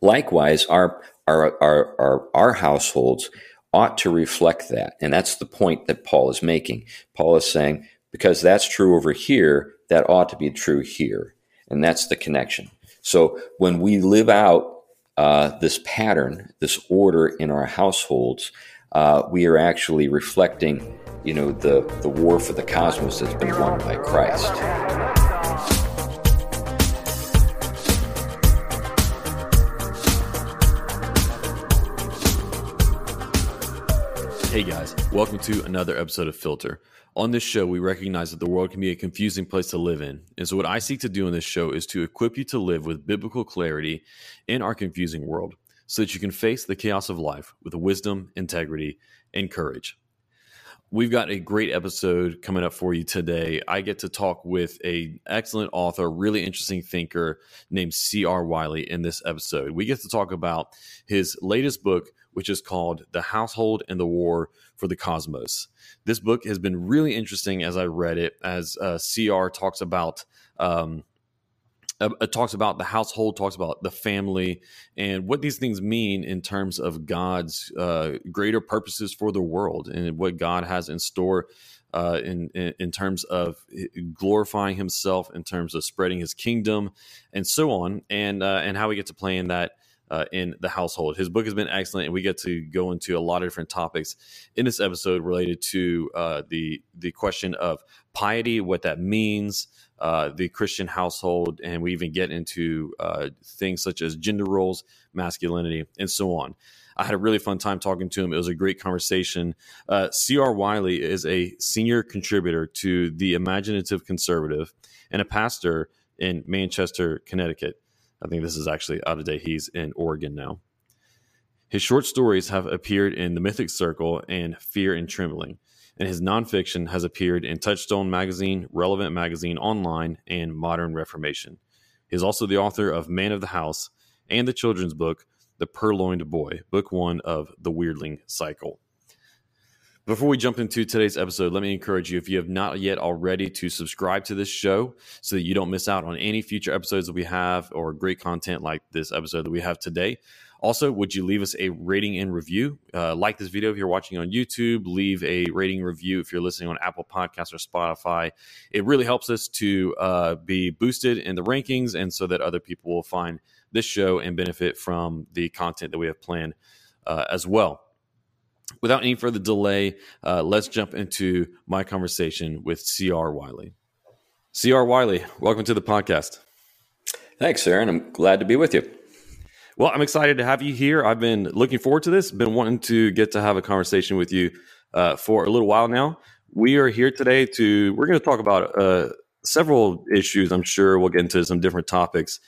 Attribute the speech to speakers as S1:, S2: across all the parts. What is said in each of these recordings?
S1: Likewise, our our our our, our households ought to reflect that, and that's the point that Paul is making. Paul is saying because that's true over here, that ought to be true here, and that's the connection. So when we live out uh, this pattern, this order in our households, uh, we are actually reflecting, you know, the, the war for the cosmos that's been won by Christ.
S2: Hey guys, welcome to another episode of Filter. On this show, we recognize that the world can be a confusing place to live in. And so, what I seek to do in this show is to equip you to live with biblical clarity in our confusing world so that you can face the chaos of life with wisdom, integrity, and courage. We've got a great episode coming up for you today. I get to talk with a excellent author, really interesting thinker named C.R. Wiley in this episode. We get to talk about his latest book, which is called The Household and the War for the Cosmos. This book has been really interesting as I read it, as uh, CR talks about um, uh, it talks about the household, talks about the family, and what these things mean in terms of God's uh, greater purposes for the world and what God has in store uh, in, in, in terms of glorifying Himself, in terms of spreading His kingdom, and so on, and uh, and how we get to play in that. Uh, in the household, his book has been excellent, and we get to go into a lot of different topics in this episode related to uh, the the question of piety, what that means, uh, the Christian household, and we even get into uh, things such as gender roles, masculinity, and so on. I had a really fun time talking to him. It was a great conversation. Uh, C.R. Wiley is a senior contributor to The Imaginative Conservative and a pastor in Manchester, Connecticut. I think this is actually out of date. He's in Oregon now. His short stories have appeared in The Mythic Circle and Fear and Trembling and his nonfiction has appeared in Touchstone Magazine, Relevant Magazine Online, and Modern Reformation. He is also the author of Man of the House and the children's book, The Purloined Boy, book one of the Weirdling Cycle. Before we jump into today's episode, let me encourage you, if you have not yet already, to subscribe to this show so that you don't miss out on any future episodes that we have or great content like this episode that we have today. Also, would you leave us a rating and review? Uh, like this video if you're watching on YouTube, leave a rating review if you're listening on Apple Podcasts or Spotify. It really helps us to uh, be boosted in the rankings and so that other people will find this show and benefit from the content that we have planned uh, as well. Without any further delay, uh, let's jump into my conversation with C.R. Wiley. C.R. Wiley, welcome to the podcast.
S1: Thanks, Aaron. I'm glad to be with you.
S2: Well, I'm excited to have you here. I've been looking forward to this. Been wanting to get to have a conversation with you uh, for a little while now. We are here today to. We're going to talk about uh, several issues. I'm sure we'll get into some different topics,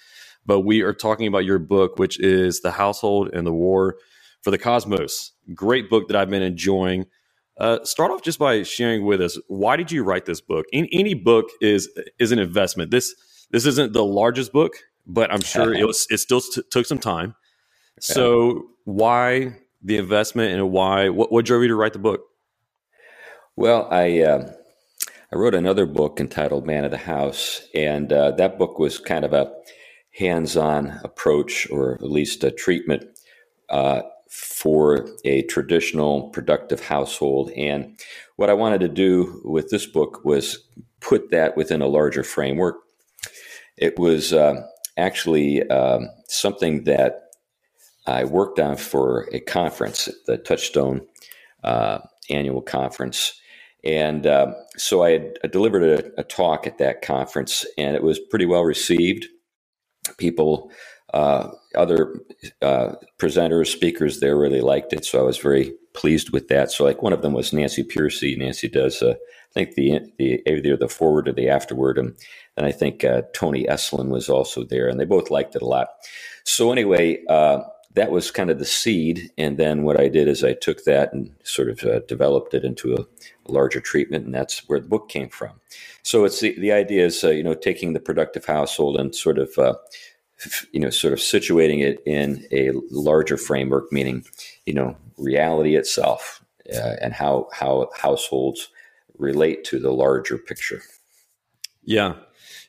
S2: but we are talking about your book, which is "The Household and the War for the Cosmos." Great book that I've been enjoying. Uh, start off just by sharing with us why did you write this book? In, any book is is an investment. This this isn't the largest book but I'm sure it was it still t- took some time. So why the investment and why what, what drove you to write the book?
S1: Well, I uh, I wrote another book entitled Man of the House, and uh, that book was kind of a hands-on approach, or at least a treatment uh, for a traditional productive household. And what I wanted to do with this book was put that within a larger framework. It was uh, actually um, something that I worked on for a conference, the Touchstone uh, annual conference. And uh, so I, had, I delivered a, a, talk at that conference, and it was pretty well received. People, uh, other uh, presenters, speakers there really liked it, so I was very pleased with that. So, like one of them was Nancy Pearcey. Nancy does, uh, I think the the either the forward or the afterward, and and I think uh, Tony Esolen was also there, and they both liked it a lot. So anyway, uh, that was kind of the seed, and then what I did is I took that and sort of uh, developed it into a, larger treatment, and that's where the book came from. So it's the the idea is you know taking the productive household and sort of you know sort of situating it in a larger framework, meaning you know reality itself uh, and how how households relate to the larger picture.
S2: Yeah,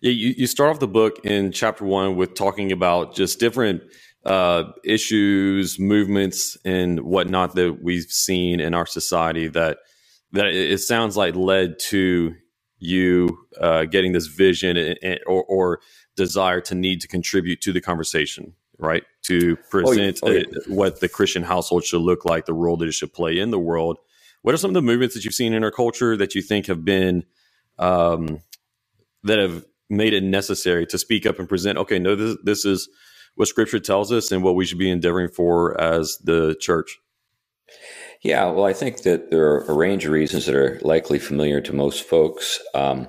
S2: yeah, you, you start off the book in chapter one with talking about just different uh, issues, movements, and whatnot that we've seen in our society that that it sounds like led to you uh, getting this vision or, or, desire to need to contribute to the conversation, right? To present oh, yeah. Oh, yeah. what the Christian household should look like, the role that it should play in the world. What are some of the movements that you've seen in our culture that you think have been um, that have made it necessary to speak up and present? Okay, no, this, this is what Scripture tells us and what we should be endeavoring for as the church.
S1: Yeah, well, I think that there are a range of reasons that are likely familiar to most folks. Um,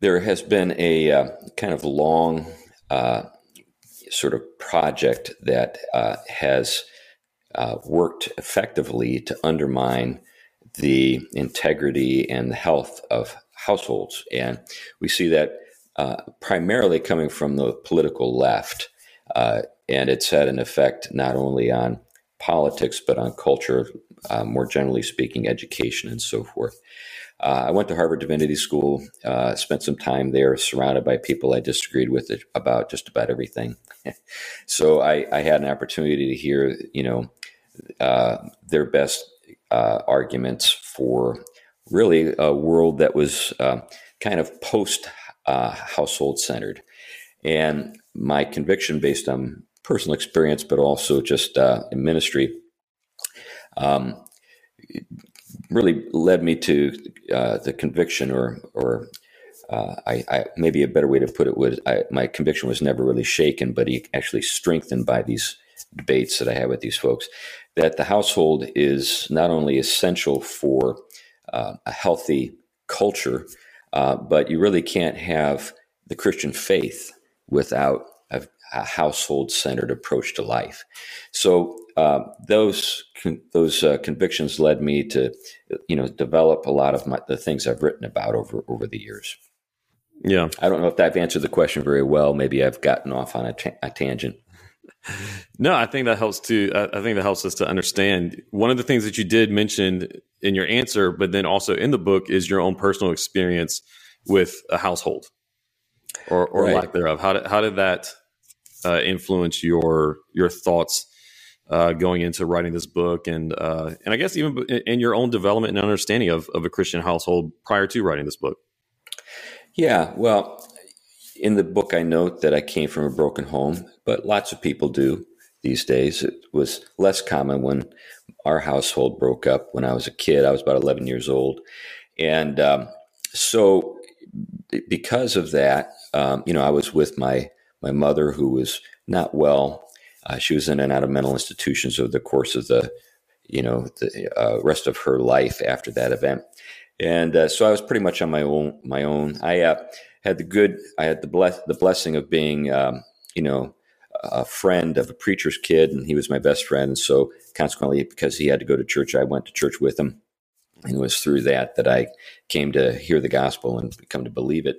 S1: there has been a uh, kind of long uh, sort of project that uh, has uh, worked effectively to undermine the integrity and the health of households. And we see that uh, primarily coming from the political left. Uh, and it's had an effect not only on politics, but on culture, more generally speaking, education, and so forth. Uh, I went to Harvard Divinity School, uh, spent some time there surrounded by people I disagreed with about just about everything. so I, I, had an opportunity to hear, you know, uh, their best uh, arguments for really a world that was uh, kind of post household centered. And my conviction based on personal experience, but also just uh, in ministry, um, really led me to uh, the conviction, or or uh, I, I, maybe a better way to put it was I, my conviction was never really shaken, but actually strengthened by these debates that I had with these folks. That the household is not only essential for uh, a healthy culture, uh, but you really can't have the Christian faith without household centered approach to life. So uh, those those uh, convictions led me to, you know, develop a lot of my, the things I've written about over over the years.
S2: Yeah,
S1: I don't know if I've answered the question very well. Maybe I've gotten off on a, ta- a tangent.
S2: No, I think that helps to. I think that helps us to understand. One of the things that you did mention in your answer, but then also in the book, is your own personal experience with a household, or, or right. lack thereof. How did how did that uh, influence your your thoughts uh, going into writing this book, and uh, and I guess even in your own development and understanding of of a Christian household prior to writing this book?
S1: Yeah, well, in the book, I note that I came from a broken home, but lots of people do these days. It was less common when our household broke up when I was a kid. I was about 11 years old. And um, so, because of that, um, you know, I was with my my mother, who was not well. Uh, she was in and out of mental institutions over the course of the, you know, the uh, rest of her life after that event. And uh, so I was pretty much on my own. My own. I uh, had the good. I had the bless the blessing of being, um, you know, a friend of a preacher's kid, and he was my best friend. And so consequently, because he had to go to church, I went to church with him. And it was through that that I came to hear the gospel and come to believe it.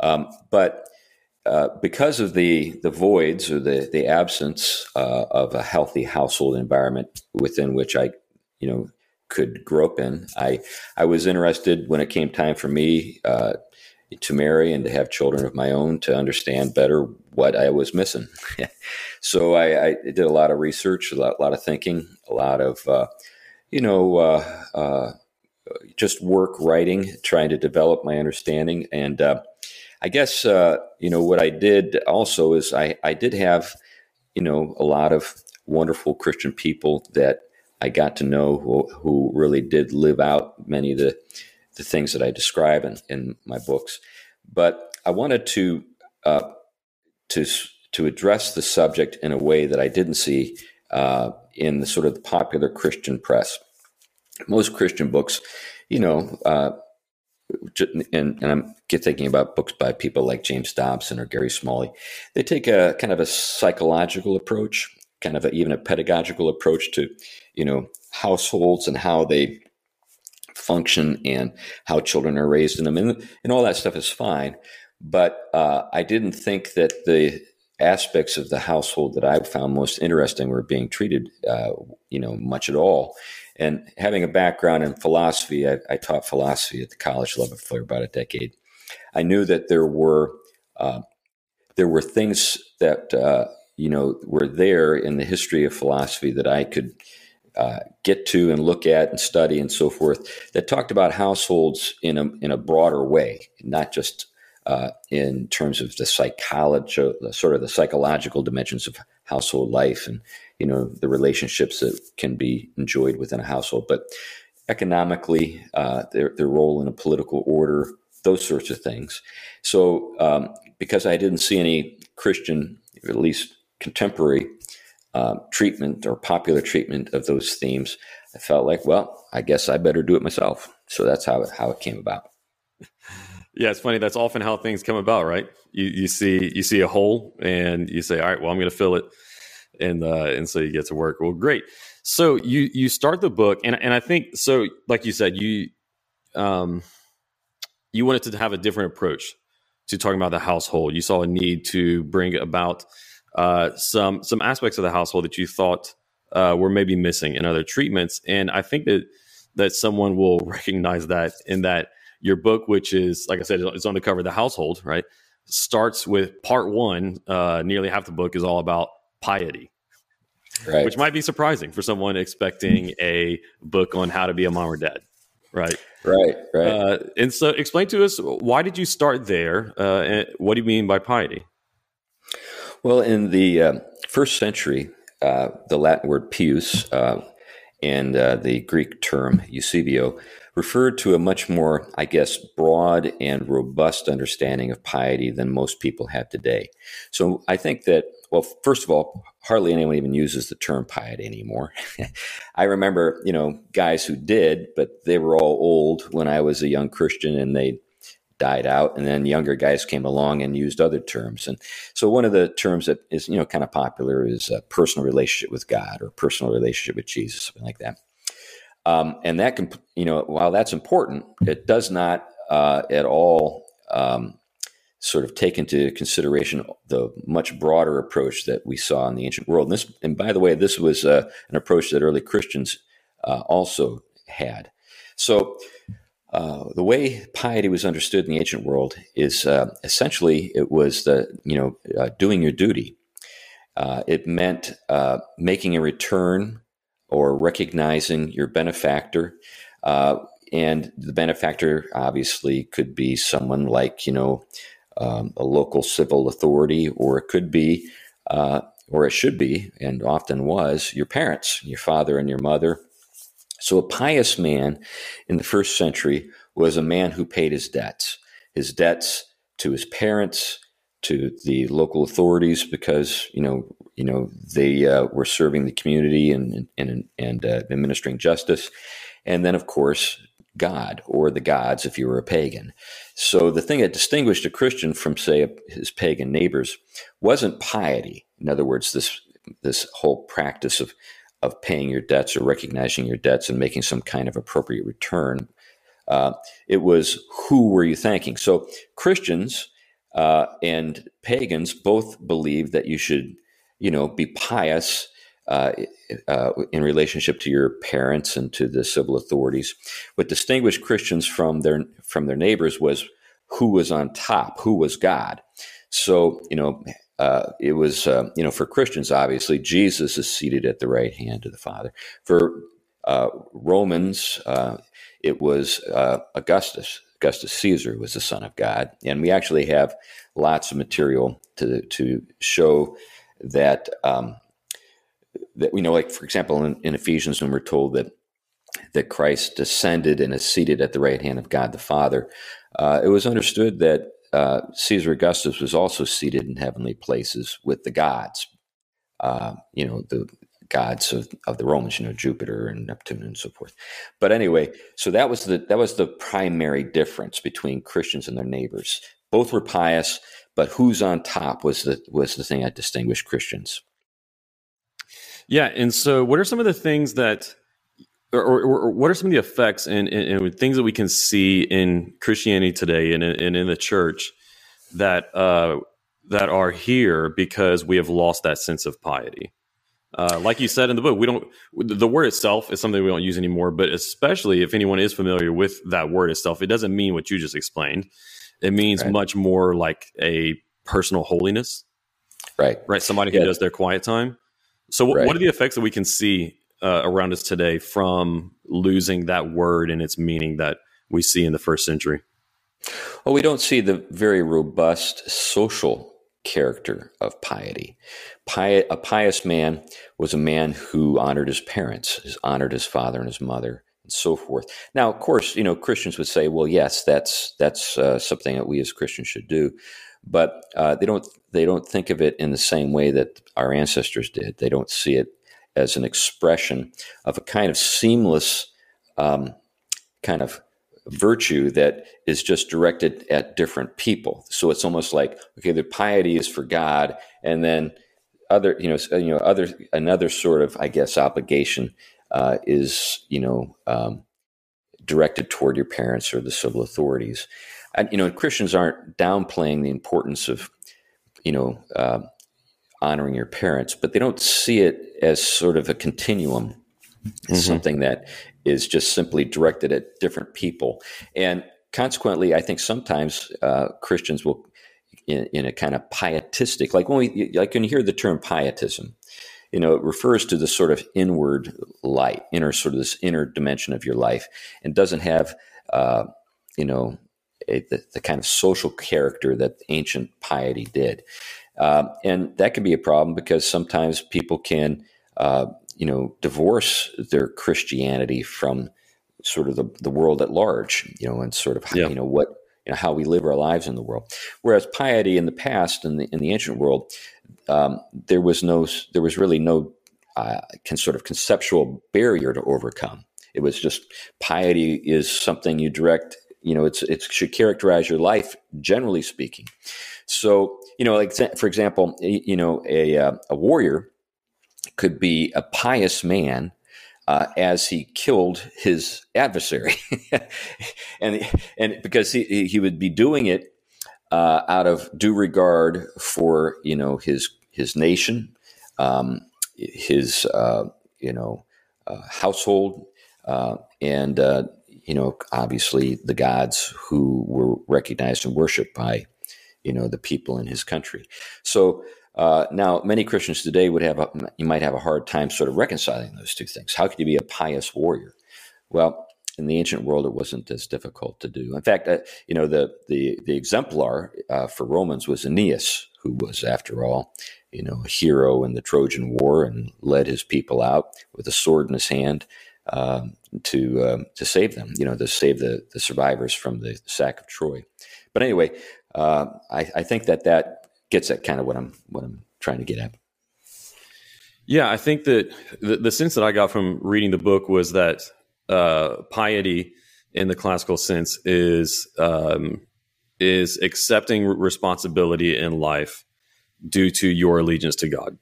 S1: Um, but uh, because of the the voids or the the absence uh, of a healthy household environment within which I, you know, could grow up in, I I was interested when it came time for me uh, to marry and to have children of my own to understand better what I was missing. so I, I, did a lot of research, a lot, a lot of thinking, a lot of uh, you know uh, just work writing, trying to develop my understanding and I guess uh, you know what I did also is I I did have you know a lot of wonderful Christian people that I got to know who, who really did live out many of the the things that I describe in, in my books. But I wanted to uh, to to address the subject in a way that I didn't see uh, in the sort of the popular Christian press. Most Christian books, you know, uh, and, and I'm get thinking about books by people like James Dobson or Gary Smalley. They take a kind of a psychological approach, kind of a, even a pedagogical approach to, you know, households and how they function and how children are raised in them, and, and all that stuff is fine. But uh, I didn't think that the aspects of the household that I found most interesting were being treated, uh, you know, much at all. And having a background in philosophy, I, I taught philosophy at the college level for about a decade. I knew that there were uh, there were things that uh, you know were there in the history of philosophy that I could uh, get to and look at and study and so forth that talked about households in a in a broader way, not just uh, in terms of the psychology, sort of the psychological dimensions of household life and you know the relationships that can be enjoyed within a household, but economically, uh, their their role in a political order, those sorts of things. So, um, because I didn't see any Christian, at least contemporary uh, treatment or popular treatment of those themes, I felt like, well, I guess I better do it myself. So that's how it, how it came about.
S2: Yeah, it's funny. That's often how things come about, right? You you see you see a hole and you say, all right, well, I'm going to fill it, and uh, and so you get to work. Well, great. So you you start the book, and and I think so. Like you said, you um you wanted to have a different approach to talking about the household. You saw a need to bring about uh, some some aspects of the household that you thought uh, were maybe missing in other treatments. And I think that that someone will recognize that in that your book, which is like I said, is on the cover of the household, right? Starts with part one. Uh, nearly half the book is all about piety. Right. Which might be surprising for someone expecting a book on how to be a mom or dad, right?
S1: Right, right. Uh,
S2: and so, explain to us why did you start there? Uh, and what do you mean by piety?
S1: Well, in the uh, first century, uh, the Latin word pius uh, and uh, the Greek term eusebeia referred to a much more, I guess, broad and robust understanding of piety than most people have today. So I think that, well, first of all, hardly anyone even uses the term piety anymore. I remember, you know, guys who did, but they were all old when I was a young Christian and they died out and then younger guys came along and used other terms and so one of the terms that is you know kind of popular is a personal relationship with god or personal relationship with jesus something like that um, and that can you know while that's important it does not uh, at all um, sort of take into consideration the much broader approach that we saw in the ancient world and this and by the way this was uh, an approach that early christians uh, also had so uh, the way piety was understood in the ancient world is uh, essentially it was the you know uh, doing your duty. It meant making a return or recognizing your benefactor, and the benefactor obviously could be someone like you know um, a local civil authority, or it could be, or it should be, and often was your parents, your father and your mother. So a pious man in the first century was a man who paid his debts, his debts to his parents, to the local authorities, because you know, you know, they uh, were serving the community and and and uh, administering justice, and then of course God or the gods if you were a pagan. So the thing that distinguished a Christian from, say, his pagan neighbors wasn't piety. In other words, this this whole practice of of paying your debts or recognizing your debts and making some kind of appropriate return. Uh, it was who were you thanking? So Christians uh, and pagans both believed that you should, you know, be pious uh, uh in relationship to your parents and to the civil authorities. What distinguished Christians from their from their neighbors was who was on top, who was God. So you know, uh, it was, uh, you know, for Christians, obviously, Jesus is seated at the right hand of the Father. For uh, Romans, uh, it was Augustus. Augustus Caesar was the Son of God, and we actually have lots of material to to show that um, that we know, like for example, in, in Ephesians, when we're told that that Christ descended and is seated at the right hand of God the Father, uh, it was understood that uh, Caesar Augustus was also seated in heavenly places with the gods. Uh, you know, the gods of, of the Romans, you know, Jupiter and Neptune and so forth. But anyway, so that was the that was the primary difference between Christians and their neighbors. Both were pious, but who's on top was the was the thing that distinguished Christians.
S2: Yeah, and so what are some of the things that or, or, or, what are some of the effects and, and, and, things that we can see in Christianity today and, and in the church that uh, that are here because we have lost that sense of piety? Uh, like you said in the book, we don't. The word itself is something we don't use anymore. But especially if anyone is familiar with that word itself, it doesn't mean what you just explained. It means right. much more like a personal holiness.
S1: Right.
S2: Right. Somebody who
S1: Yeah.
S2: does their quiet time. So, wh-
S1: Right.
S2: what are the effects that we can see uh, around us today from losing that word and its meaning that we see in the first century?
S1: Well, we don't see the very robust social character of piety. Pi- a pious man was a man who honored his parents, his, honored his father and his mother, and so forth. Now, of course, you know Christians would say, "Well, yes, that's that's uh, something that we as Christians should do," but uh, they don't they don't think of it in the same way that our ancestors did. They don't see it as an expression of a kind of seamless um, kind of virtue that is just directed at different people. So it's almost like okay, the piety is for God, and then other you know you know other another sort of I guess obligation uh, is you know um, directed toward your parents or the civil authorities. And you know Christians aren't downplaying the importance of you know uh, honoring your parents, but they don't see it as sort of a continuum. It's
S2: Mhm.
S1: something that is just simply directed at different people. And consequently, I think sometimes uh, Christians will, in, in a kind of pietistic, like when we, like when you hear the term pietism, you know, it refers to the sort of inward light, inner sort of this inner dimension of your life, and doesn't have, uh, you know, a, the, the kind of social character that ancient piety did. Um, and that can be a problem because sometimes people can, uh, you know, divorce their Christianity from sort of the, the world at large, you know, and sort of,
S2: Yeah.
S1: you know, what, you know, how we live our lives in the world. Whereas piety in the past, in the, in the ancient world, um, there was no, there was really no uh, can sort of conceptual barrier to overcome. It was just piety is something you direct. You know, it's it should characterize your life, generally speaking. So, you know, like for example, you know, a uh, a warrior could be a pious man uh, as he killed his adversary, and and because he he would be doing it uh, out of due regard for you know his his nation, um, his uh, you know uh, household, uh, and uh, you know obviously the gods who were recognized and worshipped by you know the people in his country. So uh, now many Christians today would have a, you might have a hard time sort of reconciling those two things. How could you be a pious warrior? Well, in the ancient world, it wasn't as difficult to do. In fact, uh, you know the the the exemplar uh, for Romans was Aeneas, who was, after all, you know, a hero in the Trojan War and led his people out with a sword in his hand um, to um, to save them. You know, to save the the survivors from the sack of Troy. But anyway, uh, I, I think that that gets at kind of what I'm what I'm trying to get at.
S2: Yeah, I think that the, the sense that I got from reading the book was that uh, piety, in the classical sense, is um, is accepting responsibility in life due to your allegiance to God.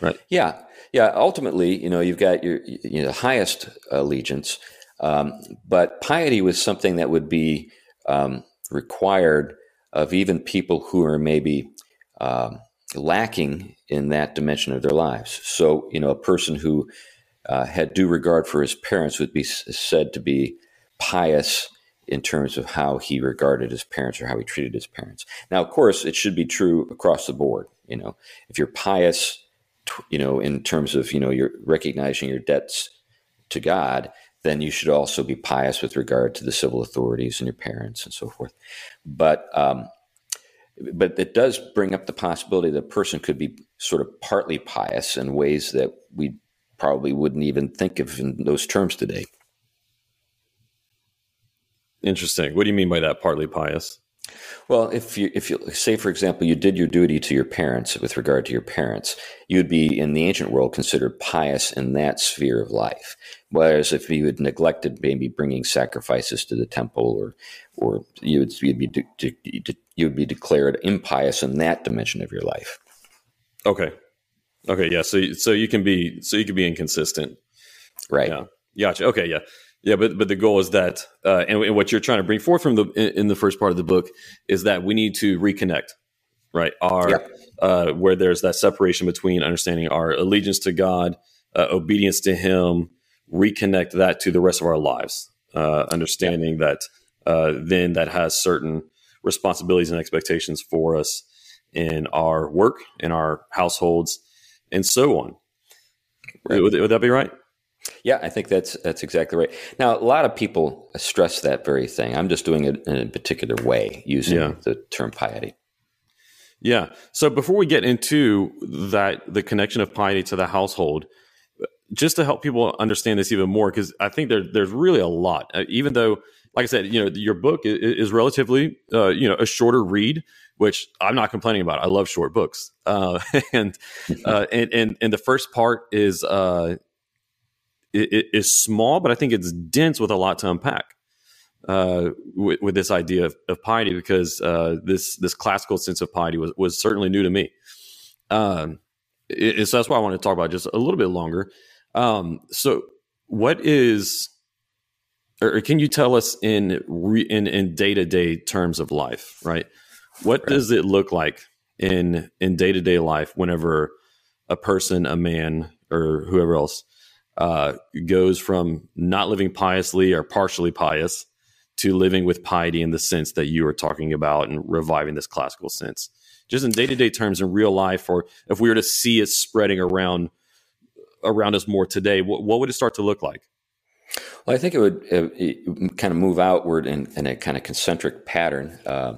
S2: Right.
S1: Yeah, yeah. Ultimately, you know, you've got your you know highest allegiance, um, but piety was something that would be um, required of even people who are maybe um, lacking in that dimension of their lives. So, you know, a person who uh, had due regard for his parents would be said to be pious in terms of how he regarded his parents or how he treated his parents. Now, of course, it should be true across the board. You know, if you're pious, you know, in terms of you know you're recognizing your debts to God, then you should also be pious with regard to the civil authorities and your parents and so forth. But um, but it does bring up the possibility that a person could be sort of partly pious in ways that we probably wouldn't even think of in those terms today.
S2: Interesting. What do you mean by that? Partly pious.
S1: Well, if you if you say, for example, you did your duty to your parents with regard to your parents, you'd be in the ancient world considered pious in that sphere of life. Whereas if you had neglected maybe bringing sacrifices to the temple, or or you would you'd be de- de- de- you would be declared impious in that dimension of your life.
S2: Okay. Okay. Yeah. So so you can be so you can be inconsistent.
S1: Right.
S2: Yeah. Gotcha. Okay. Yeah. Yeah. But but the goal is that, uh, and, and what you're trying to bring forth from the in, in the first part of the book is that we need to reconnect, right? Our
S1: Yep.
S2: uh, where there's that separation between understanding our allegiance to God, uh, obedience to Him, reconnect that to the rest of our lives, uh, understanding that uh, then that has certain responsibilities and expectations for us, in our work, in our households, and so on. Right. Would, would that be right?
S1: Yeah, I think that's that's exactly right. Now, a lot of people stress that very thing. I'm just doing it in a particular way using yeah. the term piety.
S2: Yeah. So before we get into that, the connection of piety to the household, just to help people understand this even more, because I think there, there's really a lot. Uh, even though, like I said, you know, your book is, is relatively, uh, you know, a shorter read, which I'm not complaining about. I love short books, uh, and, uh, and and and the first part is uh, it, is small, but I think it's dense with a lot to unpack. Uh, with, with, this idea of, of piety, because uh, this this classical sense of piety was, was certainly new to me. Um, it, so that's why I want to talk about just a little bit longer. Um, so, what is, or can you tell us in re, in in day to day terms of life, right? What right. does it look like in in day to day life whenever a person, a man, or whoever else uh, goes from not living piously or partially pious to living with piety in the sense that you are talking about and reviving this classical sense. Just in day to day terms in real life, or if we were to see it spreading around around us more today, what, what would it start to look like?
S1: Well, I think it would kind of move outward in, in, a kind of concentric pattern. Uh,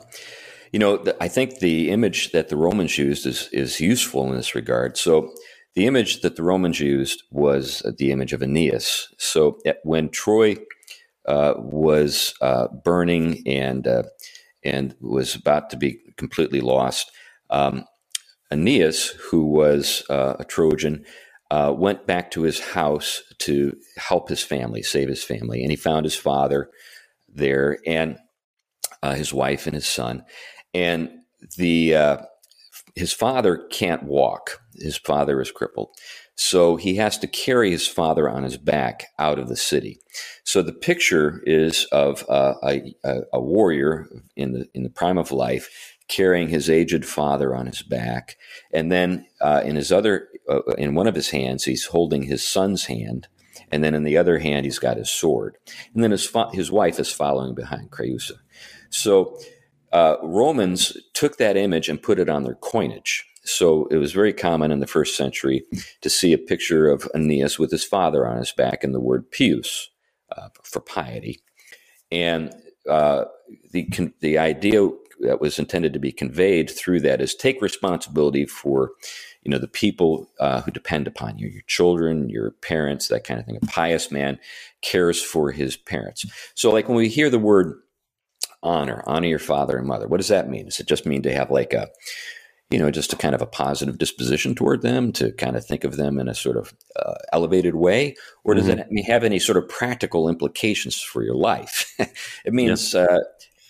S1: you know, the, I think the image that the Romans used is is useful in this regard. So the image that the Romans used was the image of Aeneas. So when Troy uh, was uh, burning and uh, and was about to be completely lost, um, Aeneas, who was uh, a Trojan, uh, went back to his house to help his family, save his family, and he found his father there and uh, his wife and his son, and the his father can't walk. His father is crippled. So he has to carry his father on his back out of the city. So the picture is of uh, a, a, warrior in the in the prime of life carrying his aged father on his back, and then uh, in his other uh, in one of his hands he's holding his son's hand, and then in the other hand he's got his sword, and then his fa- his wife is following behind Creusa. So uh, Romans took that image and put it on their coinage. So it was very common in the first century to see a picture of Aeneas with his father on his back and the word pious uh, for piety. And uh, the, the idea that was intended to be conveyed through that is take responsibility for you know the people uh, who depend upon you your children your parents that kind of thing a pious man cares for his parents so like when we hear the word honor honor your father and mother what does that mean does it just mean to have like a you know just a kind of a positive disposition toward them to kind of think of them in a sort of uh, elevated way or does mm-hmm. it have any sort of practical implications for your life it means yeah. uh,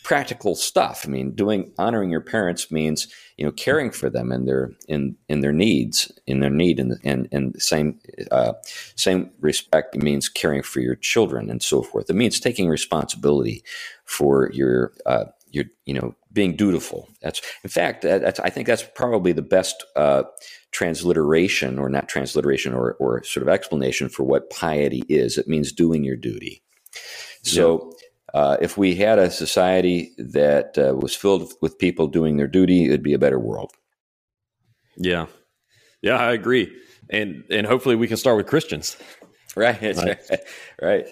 S1: practical stuff i mean doing honoring your parents means you know caring for them and their in in their needs in their need and and and same uh, same respect means caring for your children and so forth it means taking responsibility for your uh, your you know being dutiful. That's in fact that's, I think that's probably the best uh, transliteration or not transliteration or or sort of explanation for what piety is. It means doing your duty. So. Uh, if we had a society that uh, was filled with people doing their duty, it'd be a better world.
S2: Yeah, yeah, I agree, and and hopefully we can start with Christians.
S1: Right, right. right.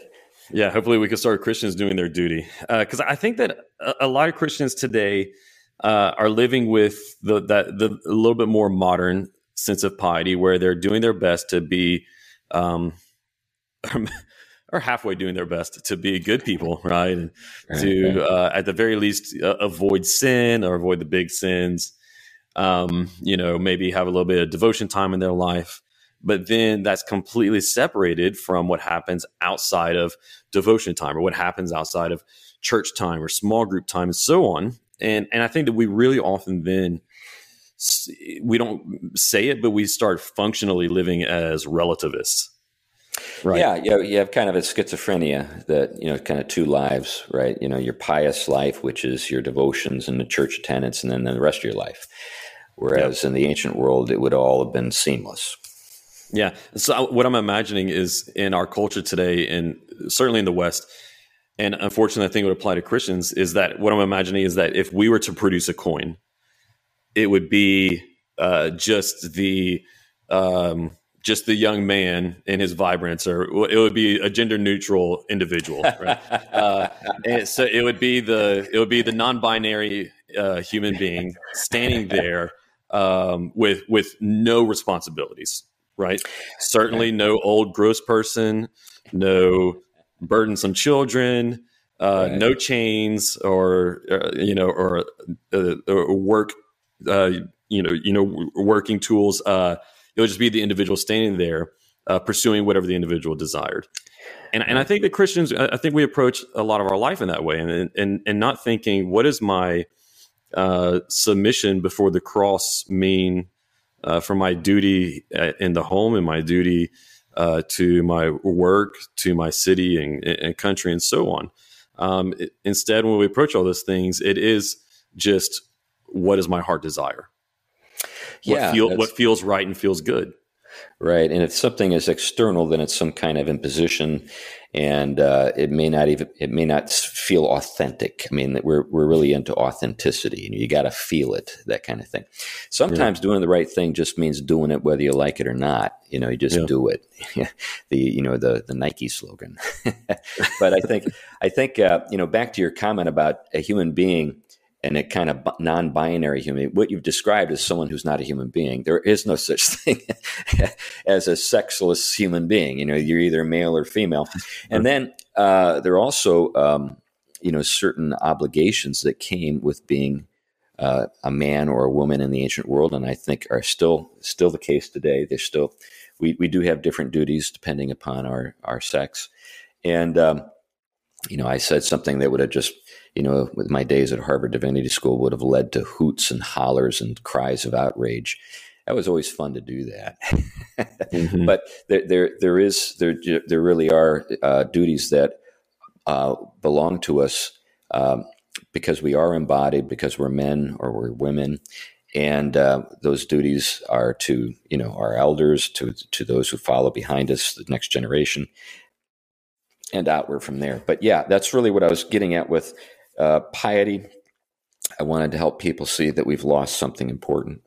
S2: Yeah, hopefully we can start Christians doing their duty. Because uh, I think that a, a, lot of Christians today uh, are living with the that the a little bit more modern sense of piety, where they're doing their best to be, um, or halfway doing their best to be good people, right? And right, to uh, at the very least uh, avoid sin or avoid the big sins. Um, you know, maybe have a little bit of devotion time in their life but then that's completely separated from what happens outside of devotion time or what happens outside of church time or small group time and so on and and i think that we really often then we don't say it but we start functionally living as relativists
S1: Right. Yeah, you, you have kind of a schizophrenia that you know, kind of two lives, right? You know, your pious life, which is your devotions and the church attendance, and then the rest of your life. Whereas yep. in the ancient world, it would all have been seamless.
S2: Yeah. So what I'm imagining is in our culture today, and certainly in the West, and unfortunately, I think it would apply to Christians, is that what I'm imagining is that if we were to produce a coin, it would be uh, just the um, just the young man in his vibrance, or it would be a gender neutral individual. Right? uh, and so it would be the it would be the non binary uh, human being standing there um, with with no responsibilities. Right? Certainly, no old gross person, no burdensome children. Uh, right. No chains, or uh, you know, or, uh, or work, uh, you know, you know, working tools it would just be the individual standing there uh, pursuing whatever the individual desired. And, and I think that Christians, I think we approach a lot of our life in that way, and and and not thinking what is my uh, submission before the cross mean uh, for my duty in the home and my duty uh, to my work, to my city and, and country, and so on. Um, it, instead, when we approach all those things, it is just what is my heart desire yeah, what, feel, what feels right and feels good.
S1: Right. And if something is external, then it's some kind of imposition and uh, it may not even, it may not feel authentic. I mean, we're, we're really into authenticity and you got to feel it, that kind of thing. Sometimes yeah. doing the right thing just means doing it whether you like it or not. You know, you just yeah. do it. the, you know, the, the Nike slogan. but I think, I think, uh, you know, back to your comment about a human being and a kind of non-binary human. What you've described as someone who's not a human being. There is no such thing as a sexless human being. You know, you're either male or female. And then uh, there are also, um, you know, certain obligations that came with being uh, a man or a woman in the ancient world, and I think are still still the case today. They're still we we do have different duties depending upon our our sex, and um, you know, I said something that would have just you know, with my days at Harvard Divinity School would have led to hoots and hollers and cries of outrage. That was always fun to do that. mm-hmm. But there, there, there is, there, there really are uh, duties that uh, belong to us um, because we are embodied, because we're men or we're women, and uh, those duties are to you know our elders, to to those who follow behind us, the next generation, and outward from there. But yeah, that's really what I was getting at with uh, piety. I wanted to help people see that we've lost something important.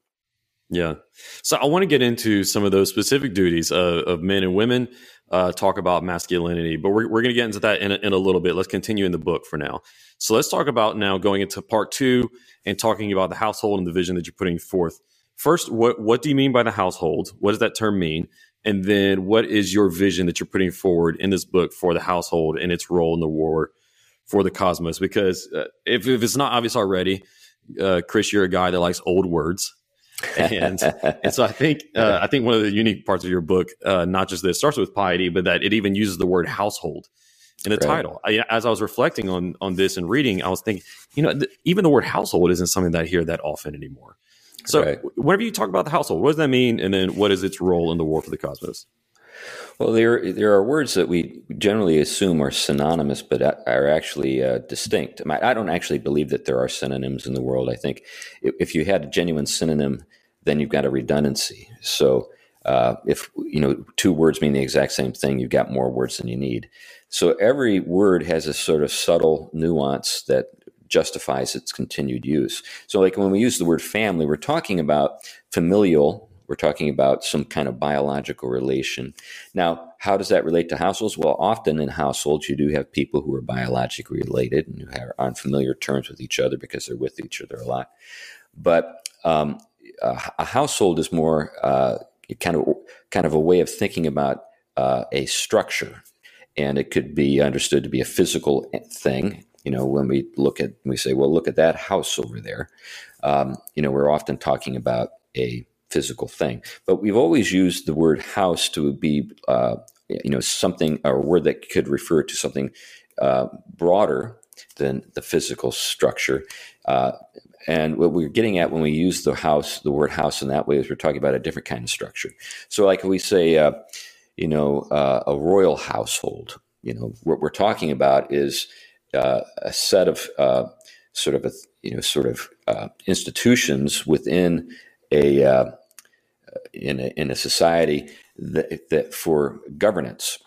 S2: Yeah. So I want to get into some of those specific duties uh, of men and women, uh, talk about masculinity, but we're, we're going to get into that in a, in a little bit. Let's continue in the book for now. So let's talk about now going into part two and talking about the household and the vision that you're putting forth. First, what, what do you mean by the household? What does that term mean? And then what is your vision that you're putting forward in this book for the household and its role in the war for the cosmos because uh, if, if it's not obvious already, uh, Chris, you're a guy that likes old words. and and so I think uh, I think one of the unique parts of your book, uh, not just that it starts with piety, but that it even uses the word household in the right. title. I, as I was reflecting on on this and reading, I was thinking, you know, th- even the word household isn't something that I hear that often anymore. So, right. whenever you talk about the household, what does that mean? And then, what is its role in the war for the cosmos?
S1: Well, there there are words that we generally assume are synonymous, but are actually uh, distinct. I don't actually believe that there are synonyms in the world. I think if you had a genuine synonym, then you've got a redundancy. So uh, if you know two words mean the exact same thing, you've got more words than you need. So every word has a sort of subtle nuance that justifies its continued use. So, like when we use the word family, we're talking about familial we're talking about some kind of biological relation. Now, how does that relate to households? Well, often in households, you do have people who are biologically related and who are on familiar terms with each other because they're with each other a lot. But um, a, a, household is more uh, kind of kind of a way of thinking about uh, a structure, and it could be understood to be a physical thing. You know, when we look at we say, well, look at that house over there. Um, you know, we're often talking about a physical thing. But we've always used the word house to be, uh, you know, something or a word that could refer to something uh, broader than the physical structure. Uh, and what we're getting at when we use the house, the word house in that way, is we're talking about a different kind of structure. So, like we say, uh, you know, uh, a royal household. You know, what we're talking about is uh, a set of sort of a you know sort of institutions within a uh, in a, in a society that, that for governance.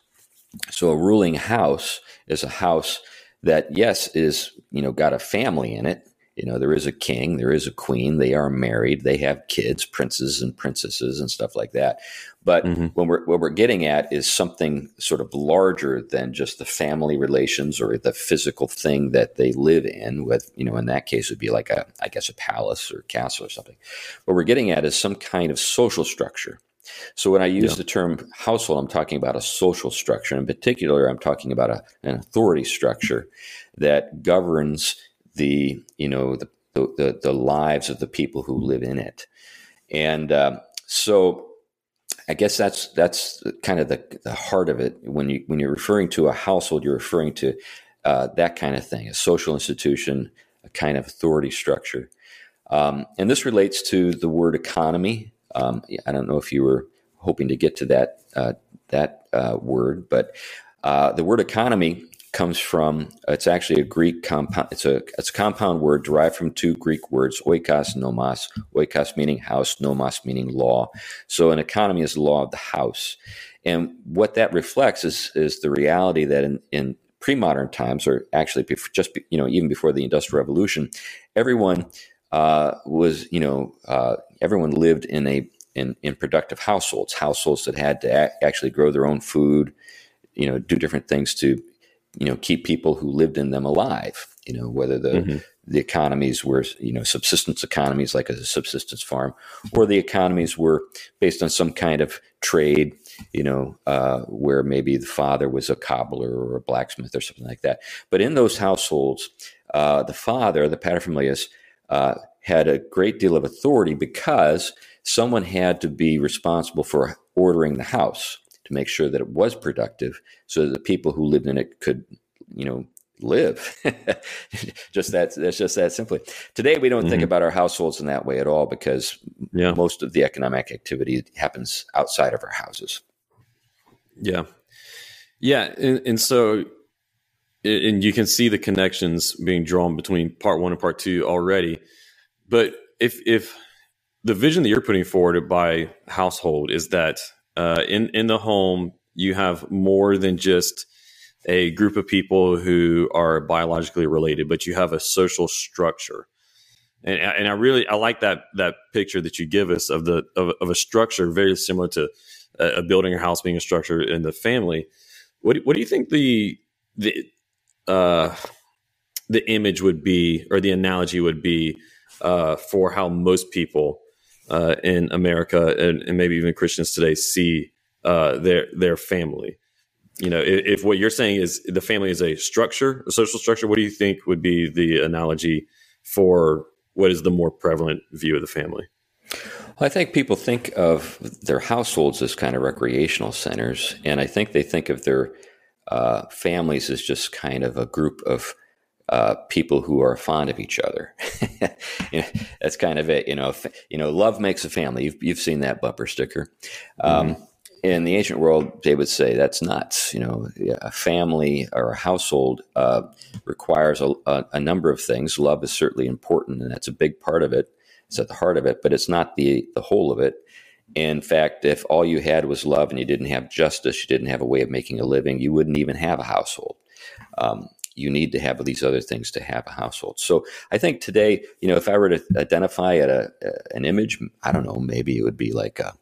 S1: So a ruling house is a house that yes is you know got a family in it. You know, there is a king, there is a queen. They are married. They have kids, princes and princesses, and stuff like that. But mm-hmm. when we're what we're getting at is something sort of larger than just the family relations or the physical thing that they live in. With you know, in that case, would be like a I guess a palace or castle or something. What we're getting at is some kind of social structure. So when I use yeah. the term household, I'm talking about a social structure. In particular, I'm talking about a, an authority structure that governs the you know the, the, the lives of the people who live in it. And uh, so I guess that's that's kind of the, the heart of it. When you when you're referring to a household, you're referring to uh, that kind of thing, a social institution, a kind of authority structure. Um, and this relates to the word economy. Um, I don't know if you were hoping to get to that uh, that uh, word, but uh, the word economy comes from it's actually a Greek compound. It's a it's a compound word derived from two Greek words, oikos, nomos. Oikos meaning house, nomos meaning law. So an economy is the law of the house, and what that reflects is is the reality that in, in pre-modern times, or actually just you know even before the Industrial Revolution, everyone uh, was you know uh, everyone lived in a in, in productive households, households that had to a- actually grow their own food, you know, do different things to you know keep people who lived in them alive you know whether the mm-hmm. the economies were you know subsistence economies like a subsistence farm or the economies were based on some kind of trade you know uh, where maybe the father was a cobbler or a blacksmith or something like that but in those households uh, the father the paterfamilias uh, had a great deal of authority because someone had to be responsible for ordering the house to make sure that it was productive so that the people who lived in it could, you know, live. just that that's just that simply. Today we don't mm-hmm. think about our households in that way at all because yeah. most of the economic activity happens outside of our houses.
S2: Yeah. Yeah, and, and so and you can see the connections being drawn between part 1 and part 2 already. But if if the vision that you're putting forward by household is that uh, in in the home you have more than just a group of people who are biologically related, but you have a social structure. And, and I really I like that that picture that you give us of the of, of a structure very similar to a, a, building or house being a structure in the family. What what do you think the the uh, the image would be or the analogy would be uh, for how most people uh, in America and, and, maybe even Christians today see uh, their their family. You know, if, if, what you're saying is the family is a structure, a social structure, what do you think would be the analogy for what is the more prevalent view of the family?
S1: Well, I think people think of their households as kind of recreational centers, and I think they think of their uh, families as just kind of a group of uh, people who are fond of each other. you know, that's kind of it. You know, you know, love makes a family. You've, you've seen that bumper sticker. Um, mm-hmm. In the ancient world, they would say that's nuts. You know, a family or a household uh, requires a, a, a, number of things. Love is certainly important, and that's a big part of it. It's at the heart of it, but it's not the the whole of it. In fact, if all you had was love and you didn't have justice, you didn't have a way of making a living, you wouldn't even have a household. Um, you need to have these other things to have a household. So I think today, you know, if I were to identify at a, an image, I don't know, maybe it would be like a,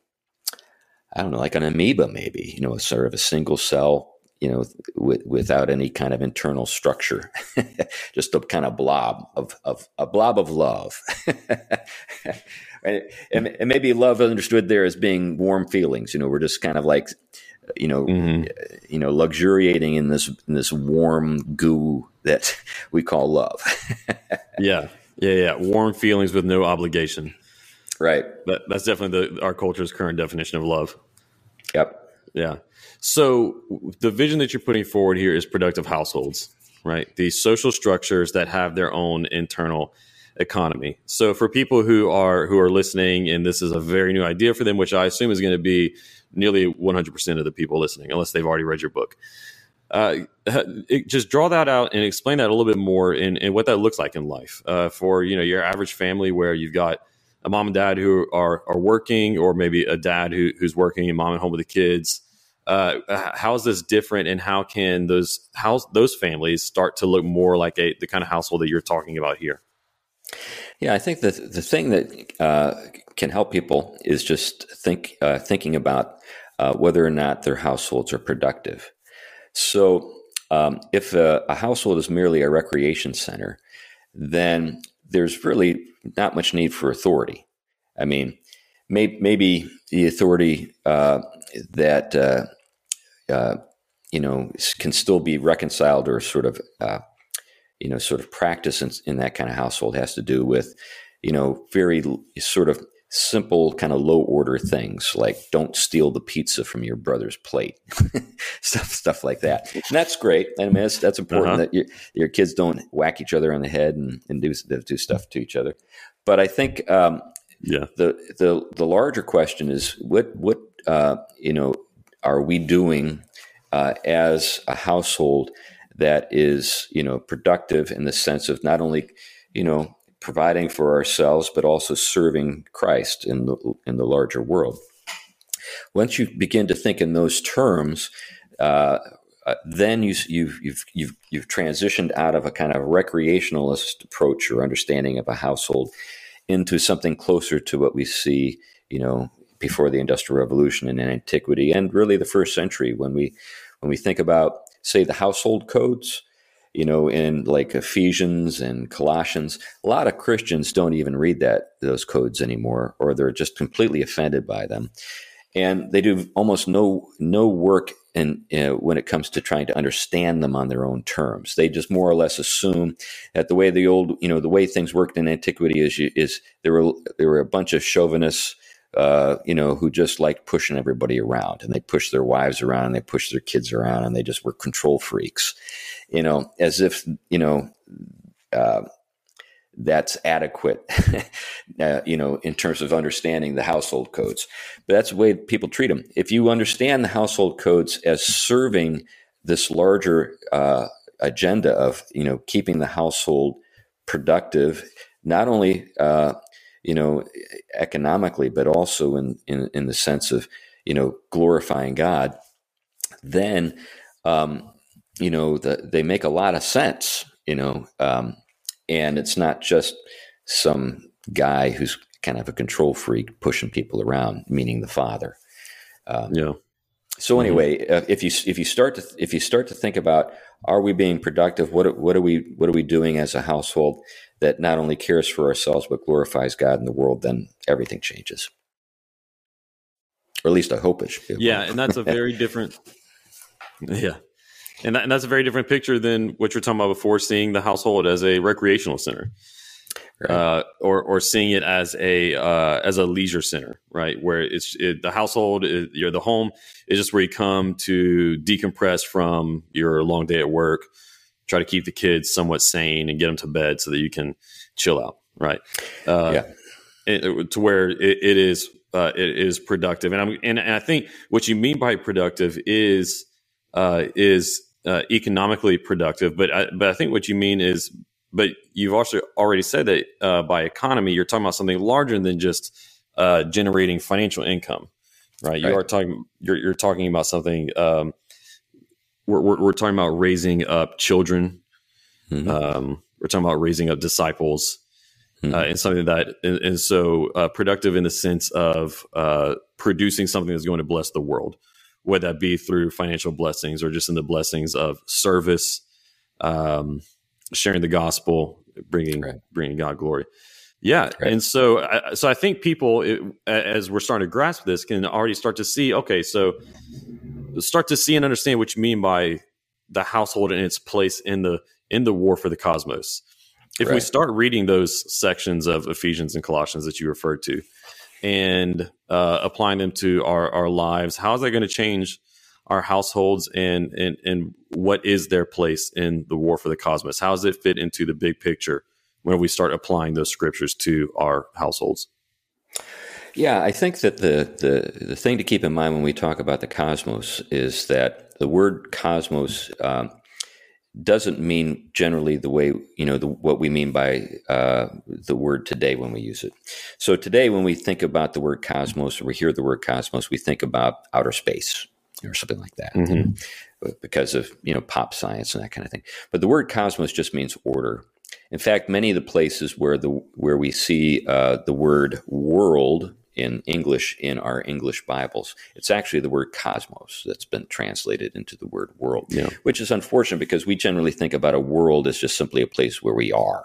S1: I don't know, like an amoeba, maybe, you know, a sort of a single cell, you know, without any kind of internal structure, just a kind of blob of, of a blob of love. and, and maybe love understood there as being warm feelings. You know, we're just kind of like you know, mm-hmm. you know, luxuriating in this in this warm goo that we call love.
S2: yeah, yeah, yeah. Warm feelings with no obligation.
S1: Right.
S2: That, that's definitely the, our culture's current definition of love.
S1: Yep.
S2: Yeah. So the vision that you're putting forward here is productive households, right? These social structures that have their own internal economy. So for people who are who are listening, and this is a very new idea for them, which I assume is going to be nearly 100% of the people listening, unless they've already read your book. Uh, it, just draw that out and explain that a little bit more in what that looks like in life uh, for you know your average family where you've got a mom and dad who are are working, or maybe a dad who, who's working and mom at home with the kids. Uh, how is this different, and how can those how those families start to look more like a the kind of household that you're talking about here?
S1: Yeah, I think the the thing that uh, can help people is just think uh, thinking about uh, whether or not their households are productive. So, um, if a, a, household is merely a recreation center, then there's really not much need for authority. I mean, may, maybe the authority uh, that uh, uh, you know can still be reconciled or sort of uh, you know sort of practice in, in that kind of household has to do with you know very sort of simple kind of low order things like don't steal the pizza from your brother's plate. Stuff stuff like that. And that's great. I mean that's, that's important uh-huh. that your, your kids don't whack each other on the head and, and do, do stuff to each other. But i think um, yeah. the, the the larger question is what what uh, you know are we doing uh, as a household that is you know productive in the sense of not only you know providing for ourselves, but also serving Christ in the in the larger world. Once you begin to think in those terms, uh, uh, then you, you've, you've, you've, you've transitioned out of a kind of recreationalist approach or understanding of a household into something closer to what we see, you know, before the Industrial Revolution and in antiquity, and really the first century when we when we think about, say, the household codes you know, in like Ephesians and Colossians, a lot of Christians don't even read that those codes anymore, or they're just completely offended by them, and they do almost no no work in uh, when it comes to trying to understand them on their own terms. They just more or less assume that the way the old, you know, the way things worked in antiquity is is there were there were a bunch of chauvinists uh, you know, who just liked pushing everybody around and they pushed their wives around and they pushed their kids around and they just were control freaks, you know, as if, you know, uh, that's adequate, uh, you know, in terms of understanding the household codes. But that's the way people treat them. If you understand the household codes as serving this larger uh, agenda of, you know, keeping the household productive, not only uh, you know, economically, but also in, in, in the sense of, you know, glorifying God, then, um, you know, the, they make a lot of sense, you know, um, and it's not just some guy who's kind of a control freak pushing people around, meaning the father.
S2: Um, yeah.
S1: So mm-hmm. anyway, mm-hmm. uh, if you if you start to if you start to think about are we being productive? What what are we what are we doing as a household? that not only cares for ourselves but glorifies God in the world, then everything changes. Or at least I hope it.
S2: Should. Yeah, and that's a very different. Yeah, and, that, and that's a very different picture than what you're talking about before. Seeing the household as a recreational center, right. uh, or or seeing it as a uh, as a leisure center, right? Where it's it, the household, is, you're the home is just where you come to decompress from your long day at work try to keep the kids somewhat sane and get them to bed so that you can chill out, right? Uh, yeah. It, to where it, it is uh, it is productive, and I'm and, and, I think what you mean by productive is uh, is uh, economically productive, but I, but I think what you mean is, but you've also already said that uh, by economy, you're talking about something larger than just uh, generating financial income, right? You right. are talking you're, you're talking about something. Um, we're, we're, we're talking about raising up children. Mm-hmm. Um, we're talking about raising up disciples. Mm-hmm. Uh, and something that and, and so uh, productive in the sense of uh, producing something that's going to bless the world, whether that be through financial blessings or just in the blessings of service, um, sharing the gospel, bringing right. bringing God glory. Yeah, right. and so so I think people, it, as we're starting to grasp this, can already start to see. Okay, so start to see and understand what you mean by the household and its place in the in the war for the cosmos. If right. we start reading those sections of Ephesians and Colossians that you referred to, and uh, applying them to our, our lives, how is that going to change our households and, and and what is their place in the war for the cosmos? How does it fit into the big picture when we start applying those scriptures to our households?
S1: Yeah, I think that the, the, the thing to keep in mind when we talk about the cosmos is that the word cosmos um, doesn't mean generally the way you know the, what we mean by uh, the word today when we use it. So today, when we think about the word cosmos or we hear the word cosmos, we think about outer space or something like that, mm-hmm. because of you know pop science and that kind of thing. But the word cosmos just means order. in fact, many of the places where the where we see uh, the word world in English in our English Bibles, it's actually the word cosmos that's been translated into the word world, yeah. which is unfortunate because we generally think about a world as just simply a place where we are.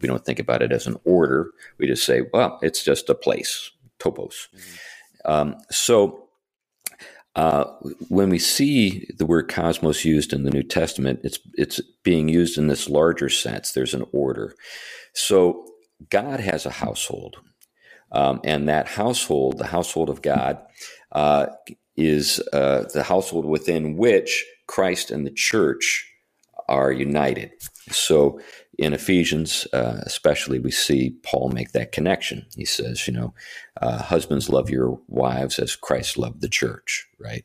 S1: We don't think about it as an order. We just say, well, it's just a place, topos. Mm-hmm. Um, so uh, when we see the word cosmos used in the New Testament, it's it's being used in this larger sense. There's an order. So God has a household, um, and that household, the household of God, uh, is uh, the household within which Christ and the church are united. So in Ephesians, uh, especially, we see Paul make that connection. He says, you know, uh, husbands love your wives as Christ loved the church, right?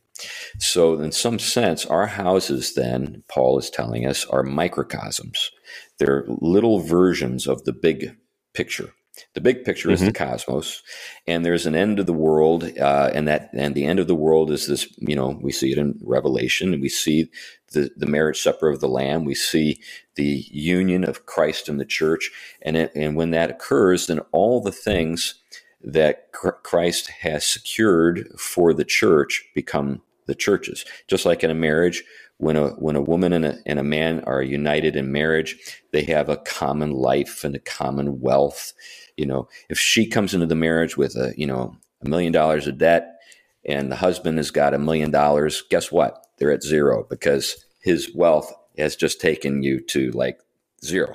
S1: So, in some sense, our houses, then, Paul is telling us, are microcosms. They're little versions of the big picture. The big picture mm-hmm. is the mm-hmm. cosmos, and there's an end of the world, uh, and that and the end of the world is this. You know, we see it in Revelation, and we see the the marriage supper of the Lamb. We see the union of Christ and the church, and it, and when that occurs, then all the things that Christ has secured for the church become the churches. Just like in a marriage, when a when a woman and a, and a man are united in marriage, they have a common life and a common wealth. You know, if she comes into the marriage with a you know a million dollars of debt, and the husband has got a million dollars, guess what? They're at zero because his wealth has just taken you to like zero.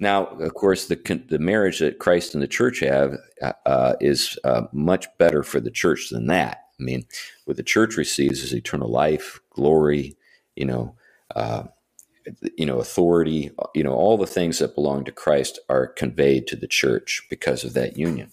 S1: Now, of course, the the marriage that Christ and the church have uh, uh, is uh, much better for the church than that. I mean, what the church receives is eternal life, glory, you know, uh, you know, authority, you know, all the things that belong to Christ are conveyed to the church because of that union.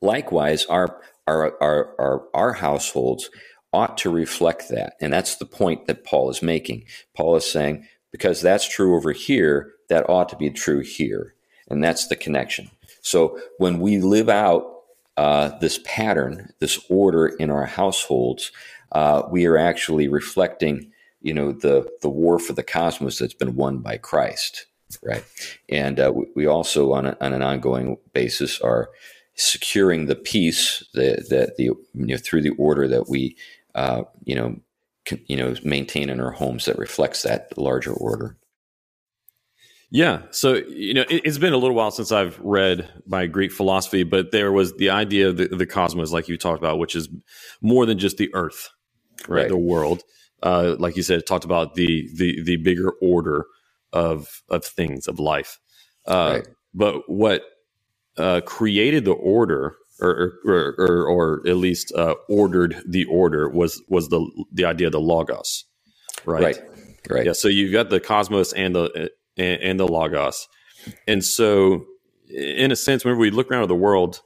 S1: Likewise, our our our our, our households ought to reflect that, and that's the point that Paul is making. Paul is saying because that's true over here, that ought to be true here, and that's the connection. So when we live out uh, this pattern, this order in our households, uh, we are actually reflecting you know the the war for the cosmos that's been won by Christ, right? And uh, we also on, a, on an ongoing basis are securing the peace that that the you know through the order that we uh, you know can, you know maintain in our homes that reflects that larger order.
S2: Yeah. So, you know, it, has been a little while since I've read my Greek philosophy, but there was the idea of the, the cosmos, like you talked about, which is more than just the earth, right? right. The world uh, like you said, it talked about the the the bigger order of of things of life. Uh, right. But what uh, created the order, or or, or, or at least uh, ordered the order, was was the the idea of the logos, right?
S1: Right. Right.
S2: Yeah. So you've got the cosmos and the and, and the logos, and so in a sense, whenever we look around at the world,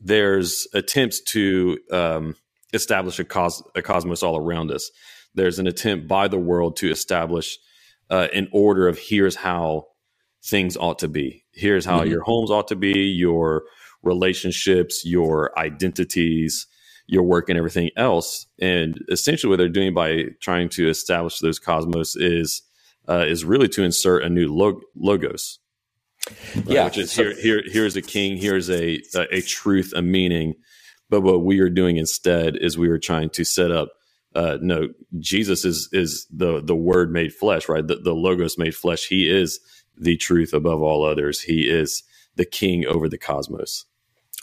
S2: there's attempts to um, establish a, cos- a cosmos all around us there's an attempt by the world to establish uh, an order of here's how things ought to be. Here's how mm-hmm. your homes ought to be, your relationships, your identities, your work, and everything else. And essentially, what they're doing by trying to establish those cosmos is uh, is really to insert a new log- logos. Yeah, which is so- here, here, here's a king, here's a, a a truth, a meaning. But what we are doing instead is we are trying to set up uh, no, Jesus is is the the Word made flesh, right? The, the Logos made flesh. He is the truth above all others. He is the King over the cosmos.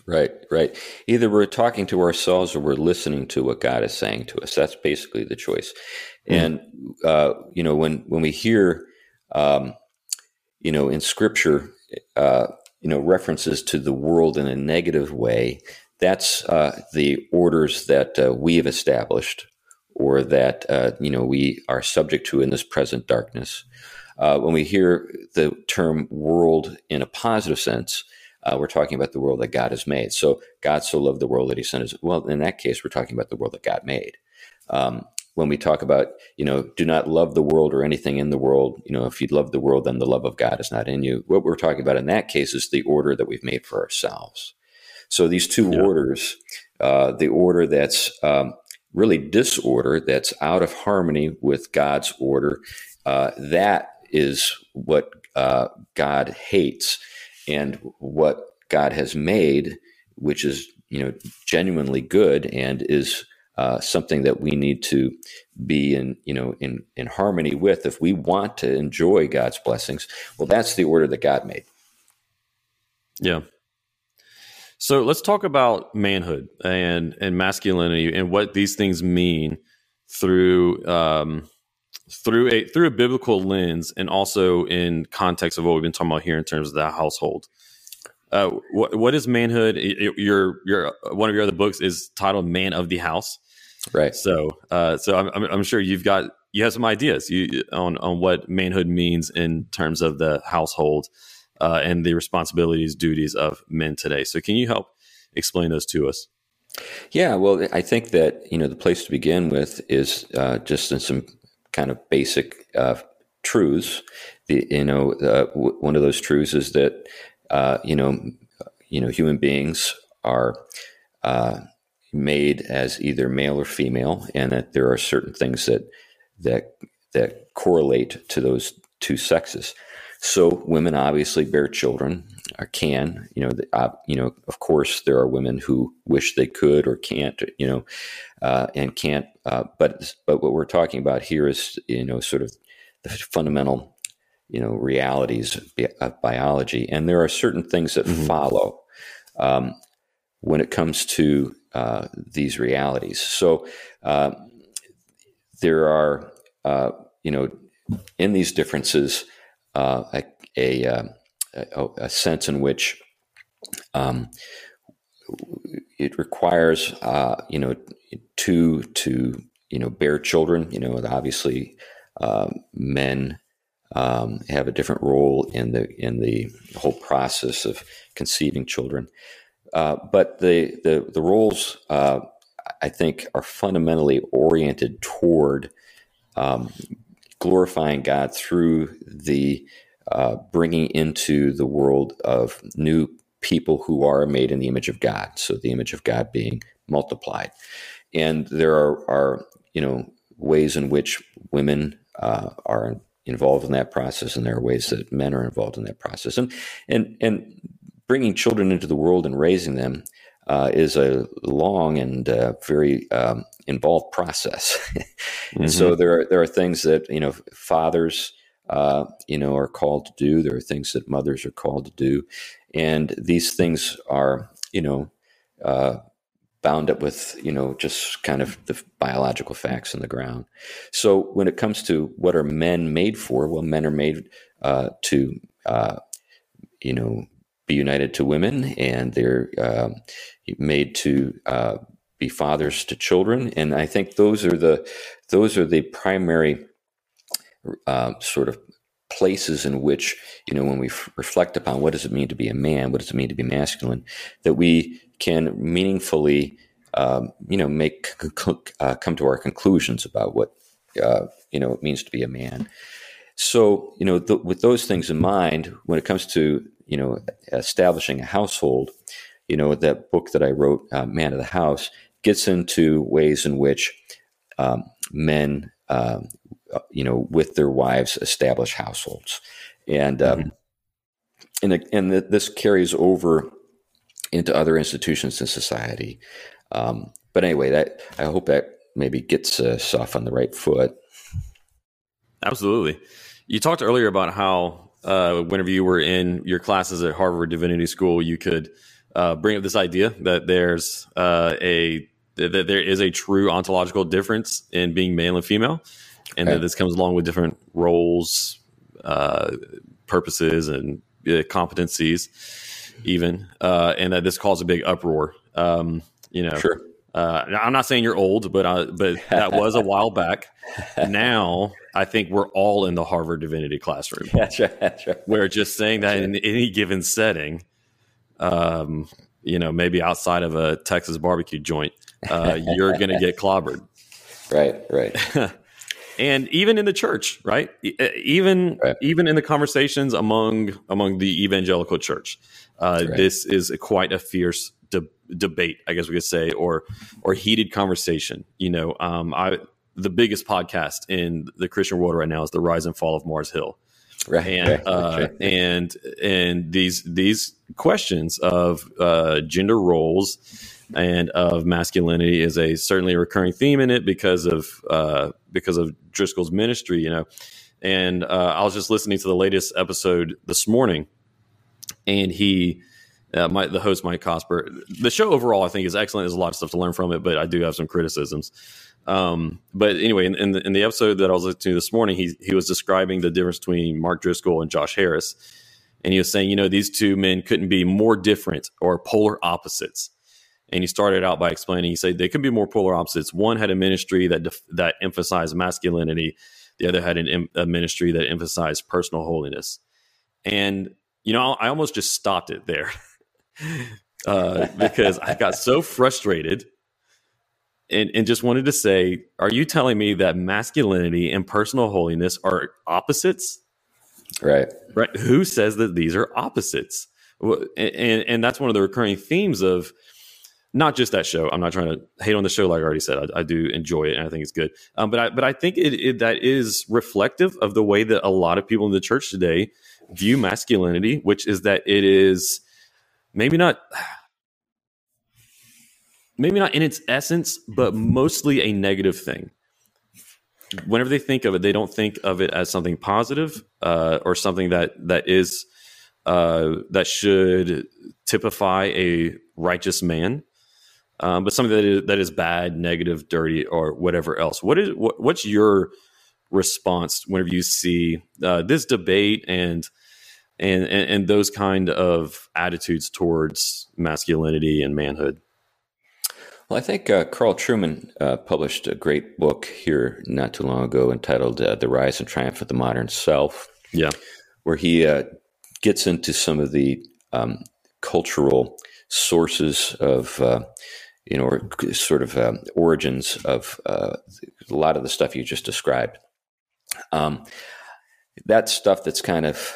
S1: Right, right. Either we're talking to ourselves or we're listening to what God is saying to us. That's basically the choice. Mm. And uh, you know, when when we hear, um, you know, in Scripture, uh, you know, references to the world in a negative way, that's uh, the orders that uh, we have established or that uh, you know we are subject to in this present darkness. Uh, when we hear the term world in a positive sense, uh, we're talking about the world that God has made. So God so loved the world that He sent His. Well, in that case, we're talking about the world that God made. Um, when we talk about, you know, do not love the world or anything in the world, you know, if you love the world, then the love of God is not in you. What we're talking about in that case is the order that we've made for ourselves. So these two yeah. orders, uh, the order that's um, really disorder that's out of harmony with God's order. Uh, that is what uh, God hates and what God has made, which is you know genuinely good and is uh, something that we need to be in you know in in harmony with if we want to enjoy God's blessings. Well, that's the order that God made.
S2: Yeah. So let's talk about manhood and and masculinity and what these things mean through um, through a through a biblical lens and also in context of what we've been talking about here in terms of the household. Uh, what what is manhood? Your your one of your other books is titled "Man of the House,"
S1: right?
S2: So uh, so I'm, I'm sure you've got you have some ideas you, on on what manhood means in terms of the household uh, and the responsibilities, duties of men today. So, can you help explain those to us?
S1: Yeah, well, I think that you know the place to begin with is uh, just in some kind of basic uh, truths. The, you know, w- one of those truths is that uh, you know, you know, human beings are uh, made as either male or female, and that there are certain things that that that correlate to those two sexes. So women obviously bear children, or can. You know, the, uh, you know. Of course, there are women who wish they could or can't. You know, uh, and can't. Uh, but but what we're talking about here is you know sort of the fundamental you know realities of, bi- of biology, and there are certain things that mm-hmm. follow um, when it comes to uh, these realities. So uh, there are uh, you know in these differences uh, a, a, uh, a, a, sense in which um, it requires uh, you know two to you know bear children. You know, obviously um, men um, have a different role in the in the whole process of conceiving children. Uh, but the the, the roles uh, I think are fundamentally oriented toward um, glorifying God through the uh, bringing into the world of new people who are made in the image of God. So the image of God being multiplied, and there are, are you know ways in which women uh, are involved in that process, and there are ways that men are involved in that process, and and and bringing children into the world and raising them uh, is a long and uh, very um, involved process. and mm-hmm. so there are there are things that you know fathers uh, you know are called to do. There are things that mothers are called to do, and these things are you know uh, bound up with you know just kind of the biological facts on the ground. So when it comes to what are men made for, well, men are made uh, to uh, you know be united to women, and they're uh, made to uh, be fathers to children, and I think those are the those are the primary uh, sort of places in which you know when we f- reflect upon what does it mean to be a man, what does it mean to be masculine, that we can meaningfully um, you know make uh, come to our conclusions about what uh, you know it means to be a man. So you know th- with those things in mind, when it comes to you know establishing a household, you know that book that I wrote, uh, Man of the House, gets into ways in which um, men, uh, you know, with their wives, establish households, and um, mm-hmm. and and this carries over into other institutions in society. Um, but anyway, that I hope that maybe gets us off on the right foot.
S2: Absolutely. You talked earlier about how uh, whenever you were in your classes at Harvard Divinity School, you could uh, bring up this idea that there's uh, a that there is a true ontological difference in being male and female, and okay. that this comes along with different roles, uh, purposes, and uh, competencies, even, uh, and that this caused a big uproar. Um, you know,
S1: sure.
S2: Uh, I'm not saying you're old, but uh, but that was a while back. Now I think we're all in the Harvard Divinity classroom.
S1: That's right. That's right.
S2: We're just saying that in any given setting, um, you know, maybe outside of a Texas barbecue joint, uh, you're going to get clobbered.
S1: Right, right.
S2: and even in the church, right? Even right. even in the conversations among among the evangelical church, uh, right. this is a, quite a fierce debate, I guess we could say, or or heated conversation. You know, um, I the biggest podcast in the Christian world right now is the Rise and Fall of Mars Hill,
S1: right,
S2: and
S1: right,
S2: uh,
S1: right.
S2: and and these these questions of uh, gender roles and of masculinity is a certainly a recurring theme in it because of uh, because of Driscoll's ministry, you know. And uh, I was just listening to the latest episode this morning, and he, uh, my, the host Mike Cosper, the show overall I think is excellent. There's a lot of stuff to learn from it, but I do have some criticisms. Um, but anyway, in, in, the, in the episode that I was listening to this morning, he he was describing the difference between Mark Driscoll and Josh Harris, and he was saying, you know, these two men couldn't be more different or polar opposites. And he started out by explaining, he said they could be more polar opposites. One had a ministry that def- that emphasized masculinity, the other had an, a ministry that emphasized personal holiness. And you know, I almost just stopped it there uh, because I got so frustrated and, and just wanted to say, are you telling me that masculinity and personal holiness are opposites?
S1: Right.
S2: Right. Who says that these are opposites? And, and, that's one of the recurring themes of not just that show. I'm not trying to hate on the show, like I already said. I, I do enjoy it, and I think it's good. Um, but I, but I think it, it, that is reflective of the way that a lot of people in the church today view masculinity, which is that it is maybe not maybe not in its essence, but mostly a negative thing. Whenever they think of it, they don't think of it as something positive uh, or something that that is uh, that should typify a righteous man, um, but something that is, that is bad, negative, dirty, or whatever else. What is what, what's your response whenever you see uh, this debate and, and and and those kind of attitudes towards masculinity and manhood?
S1: Well, I think uh, Carl Trueman uh, published a great book here not too long ago entitled uh, "The Rise and Triumph of the Modern Self."
S2: Yeah,
S1: where he uh, gets into some of the um, cultural sources of, uh, you know, or sort of um, origins of uh, a lot of the stuff you just described. Um, that stuff that's kind of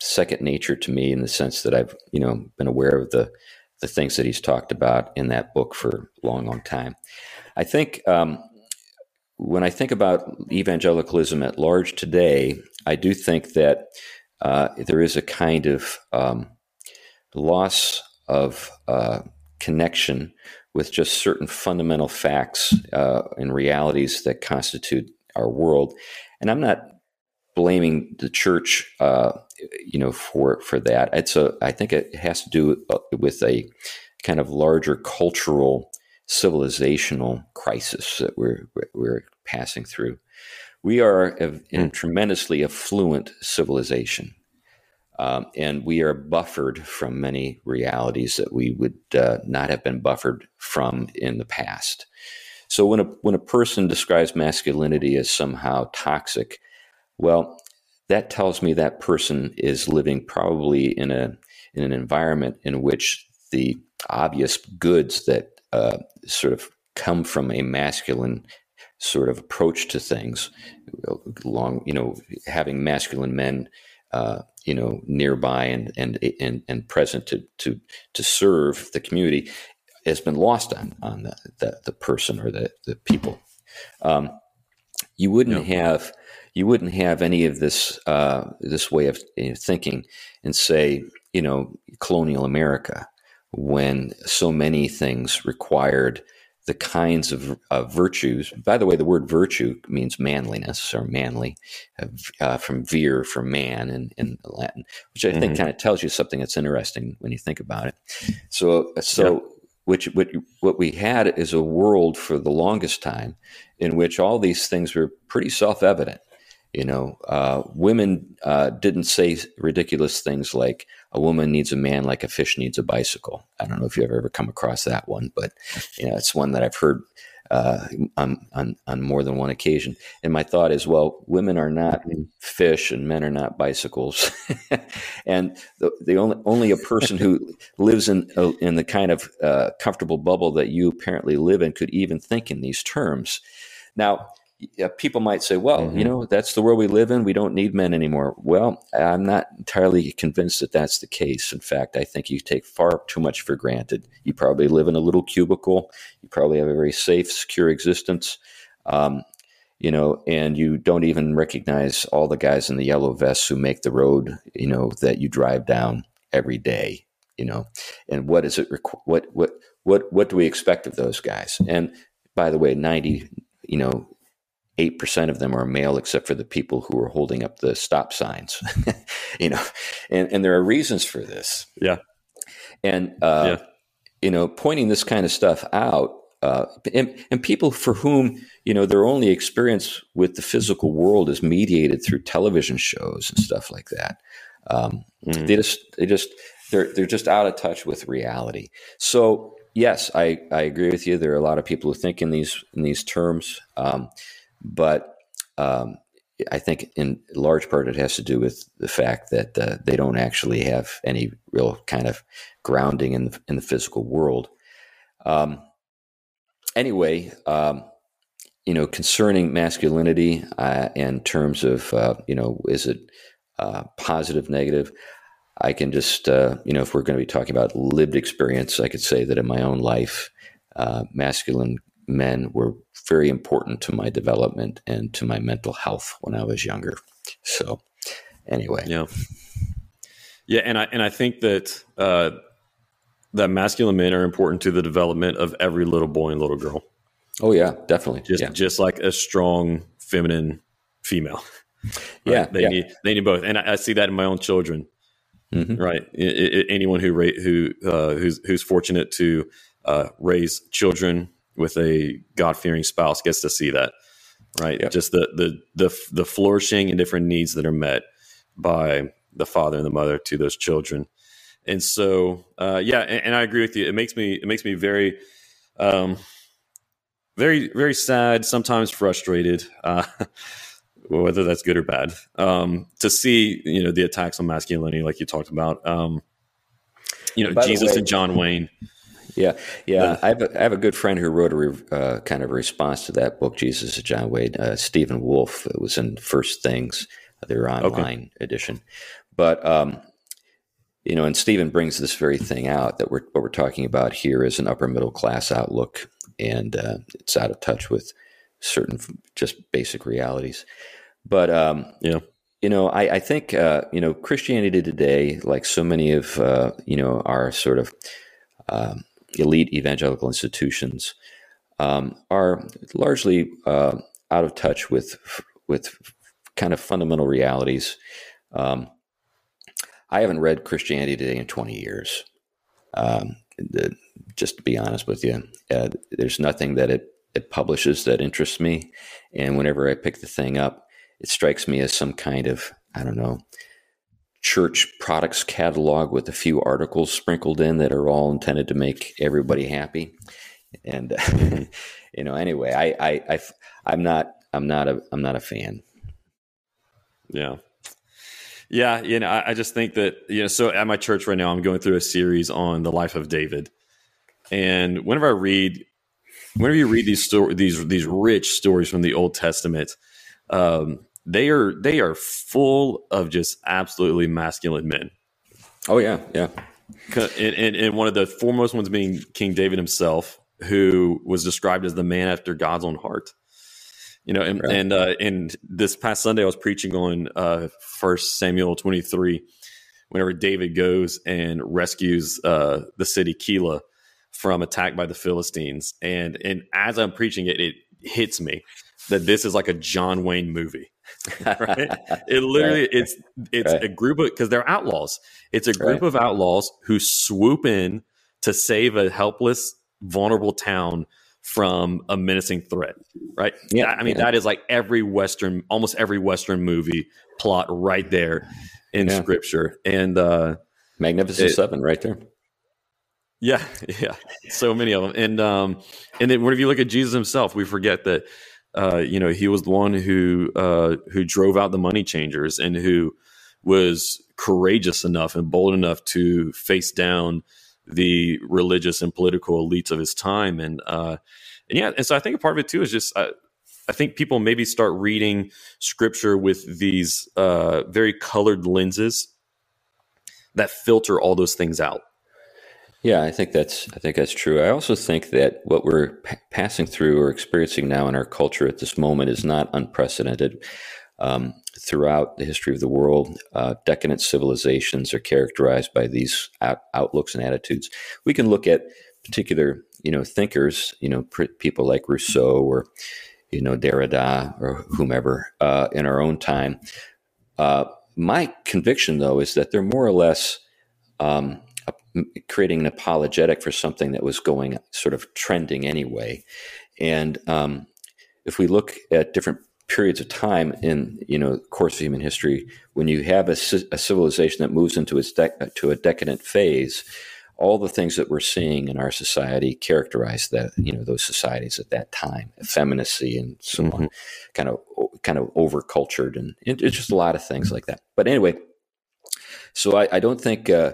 S1: second nature to me in the sense that I've, you know, been aware of the the things that he's talked about in that book for a long, long time. I think um, when I think about evangelicalism at large today, I do think that uh, there is a kind of um, loss of uh, connection with just certain fundamental facts uh, and realities that constitute our world. And I'm not blaming the church, uh, you know, for for that. It's a. I think it has to do with a kind of larger cultural, civilizational crisis that we're we're passing through. We are a, in a tremendously affluent civilization. Um, and we are buffered from many realities that we would uh, not have been buffered from in the past. So when a when a person describes masculinity as somehow toxic, well, that tells me that person is living probably in a in an environment in which the obvious goods that uh, sort of come from a masculine sort of approach to things, long you know, having masculine men. Uh, you know, nearby and and and, and present to, to to serve the community has been lost on on the the, the person or the the people. Um, you wouldn't yeah. have you wouldn't have any of this uh, this way of thinking and say you know colonial America when so many things required the kinds of uh, virtues. By the way, the word virtue means manliness or manly, uh, from vir for man in, in Latin, which I mm-hmm. think kind of tells you something that's interesting when you think about it. So, so yeah. which what what we had is a world for the longest time in which all these things were pretty self evident. You know, uh, women uh, didn't say ridiculous things like "a woman needs a man like a fish needs a bicycle." I don't know if you've ever come across that one, but you know, it's one that I've heard uh, on, on on more than one occasion. And my thought is, well, women are not fish, and men are not bicycles, and the, the only only a person who lives in uh, in the kind of uh, comfortable bubble that you apparently live in could even think in these terms. Now people might say, well, mm-hmm. you know, that's the world we live in. We don't need men anymore. Well, I'm not entirely convinced that that's the case. In fact, I think you take far too much for granted. You probably live in a little cubicle. You probably have a very safe, secure existence. Um, you know, and you don't even recognize all the guys in the yellow vests who make the road, you know, that you drive down every day, you know. And what is it? What what what what do we expect of those guys? And by the way, ninety, you know, eight percent of them are male, except for the people who are holding up the stop signs, you know. And and there are reasons for this.
S2: Yeah.
S1: And uh, yeah. you know, pointing this kind of stuff out uh, and, and, people for whom you know their only experience with the physical world is mediated through television shows and stuff like that. Um, mm. They just they just they're they're just out of touch with reality. So yes, I, I agree with you. There are a lot of people who think in these in these terms, um, but um, I think in large part it has to do with the fact that uh, they don't actually have any real kind of grounding in the, in the physical world. Um, anyway, um, you know, concerning masculinity uh, in terms of, uh, you know, is it uh, positive, negative? I can just, uh, you know, if we're going to be talking about lived experience, I could say that in my own life, uh, masculine men were very important to my development and to my mental health when I was younger. So, anyway,
S2: yeah, yeah, and I and I think that uh, that masculine men are important to the development of every little boy and little girl.
S1: Oh yeah, definitely.
S2: Just
S1: yeah.
S2: just like a strong feminine female.
S1: Right? Yeah,
S2: they
S1: yeah.
S2: need they need both, and I, I see that in my own children. Mm-hmm. Right, it, it, anyone who who uh, who's who's fortunate to uh, raise children with a God fearing spouse gets to see that. Right, yep. just the the the the flourishing and different needs that are met by the father and the mother to those children and so, uh, yeah, and, and, I agree with you. It makes me it makes me very, um, very very sad. Sometimes frustrated, uh, whether that's good or bad. Um, to see you know the attacks on masculinity, like you talked about. Um, you know, Jesus way, and John Wayne.
S1: Yeah, yeah. I, have a, I have a good friend who wrote a re, uh, kind of response to that book, Jesus and John Wayne. Uh, Stephen Wolfe. It was in First Things, their online okay. edition. But um, you know, and Stephen brings this very thing out that we're what we're talking about here is an upper middle class outlook, and uh, it's out of touch with certain just basic realities. But um,
S2: yeah,
S1: you know, I, I think uh, you know Christianity today, like so many of uh, you know our sort of um, elite evangelical institutions, um, are largely uh, out of touch with with kind of fundamental realities. Um, I haven't read Christianity Today in 20 years. Um, the, just to be honest with you, uh, there's nothing that it, it publishes that interests me. And whenever I pick the thing up, it strikes me as some kind of, I don't know, church products catalog with a few articles sprinkled in that are all intended to make everybody happy. And, you know, anyway, I, I, I, I'm not, I'm not a, I'm not a fan.
S2: Yeah. Yeah, you know, I, I, just think that you know, so at my church right now, I'm going through a series on the life of David, and whenever I read, whenever you read these stories, these these rich stories from the Old Testament, um, they are they are full of just absolutely masculine men.
S1: Oh yeah, yeah.
S2: And, and, and one of the foremost ones being King David himself, who was described as the man after God's own heart you know and right. and uh, and this past sunday i was preaching on uh first samuel 23 whenever david goes and rescues uh the city keilah from attack by the philistines and and as i'm preaching it it hits me that this is like a john wayne movie right it literally right. it's it's right. a group of because they're outlaws it's a group of outlaws who swoop in to save a helpless vulnerable town from a menacing threat, right? Yeah, I mean yeah. that is like every western, almost every western movie plot right there in yeah. scripture, and uh,
S1: Magnificent it, Seven right there.
S2: Yeah, yeah, so many of them, and um, and then if you look at Jesus himself, we forget that uh, you know he was the one who uh, who drove out the money changers and who was courageous enough and bold enough to face down the religious and political elites of his time. And, uh, and yeah, and so I think a part of it too is just, uh, I think people maybe start reading scripture with these uh, very colored lenses that filter all those things out.
S1: Yeah, I think that's I think that's true. I also think that what we're p- passing through or experiencing now in our culture at this moment is not unprecedented. Um, throughout the history of the world, uh, decadent civilizations are characterized by these out- outlooks and attitudes. We can look at particular, you know, thinkers, you know, pr- people like Rousseau or you know Derrida or whomever uh, in our own time. Uh, my conviction, though, is that they're more or less um, creating an apologetic for something that was going sort of trending anyway. And um, if we look at different periods of time in you know course of human history, when you have a, a civilization that moves into its to a decadent phase, all the things that we're seeing in our society characterize that you know those societies at that time, effeminacy and so mm-hmm. on, kind of kind of over cultured and it's just a lot of things like that. But anyway, so I, I don't think. Uh,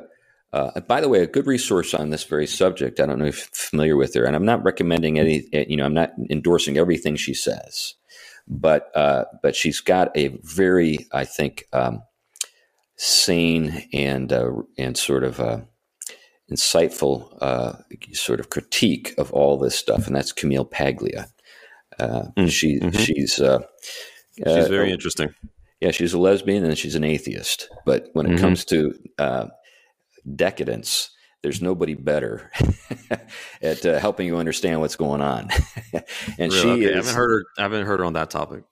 S1: uh, by the way, a good resource on this very subject. I don't know if you're familiar with her, and I'm not recommending any. You know, I'm not endorsing everything she says, but uh, but she's got a very, I think, um, sane and uh, and sort of uh, insightful uh, sort of critique of all this stuff, and that's Camille Paglia. Uh, mm, she mm-hmm. she's uh,
S2: she's very interesting.
S1: Yeah, she's a lesbian and she's an atheist. But when it mm-hmm. comes to uh, decadence, there's nobody better at uh, helping you understand what's going on.
S2: and really? she okay. is, I haven't heard her. I haven't heard her on that topic.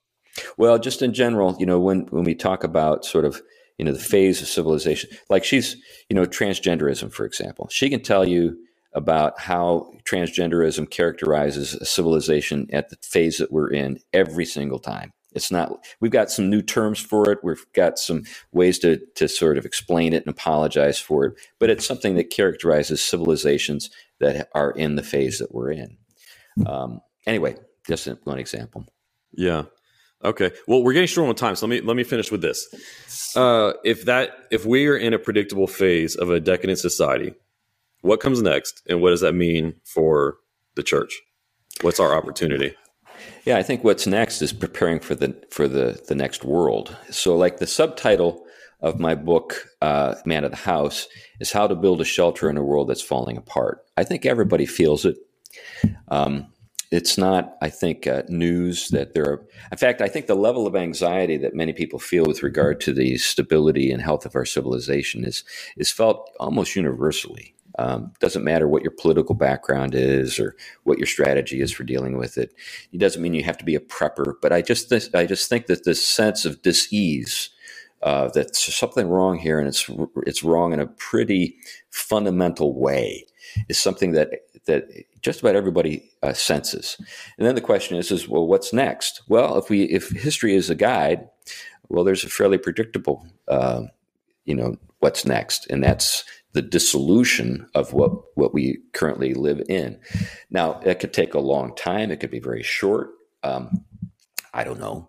S1: Well, just in general, you know, when when we talk about sort of you know the phase of civilization like she's you know transgenderism for example she can tell you about how transgenderism characterizes a civilization at the phase that we're in every single time it's not we've got some new terms for it we've got some ways to to sort of explain it and apologize for it but it's something that characterizes civilizations that are in the phase that we're in um, anyway just one example
S2: yeah Okay. Well, we're getting short on time, so let me let me finish with this. Uh, if that if we are in a predictable phase of a decadent society, what comes next, and what does that mean for the church? What's our opportunity?
S1: Yeah, I think what's next is preparing for the for the the next world. So, like the subtitle of my book, uh, "Man of the House," is how to build a shelter in a world that's falling apart. I think everybody feels it. Um, it's not, I think, uh, news that there are. In fact, I think the level of anxiety that many people feel with regard to the stability and health of our civilization is is felt almost universally. Um, doesn't matter what your political background is or what your strategy is for dealing with it. It doesn't mean you have to be a prepper, but I just th- I just think that this sense of dis-ease uh, that something wrong here and it's it's wrong in a pretty fundamental way is something that that just about everybody uh, senses. And then the question is, is well, what's next? Well, if we if history is a guide, well, there's a fairly predictable, uh, you know, what's next, and that's the dissolution of what what we currently live in. Now, it could take a long time. It could be very short. Um, I don't know,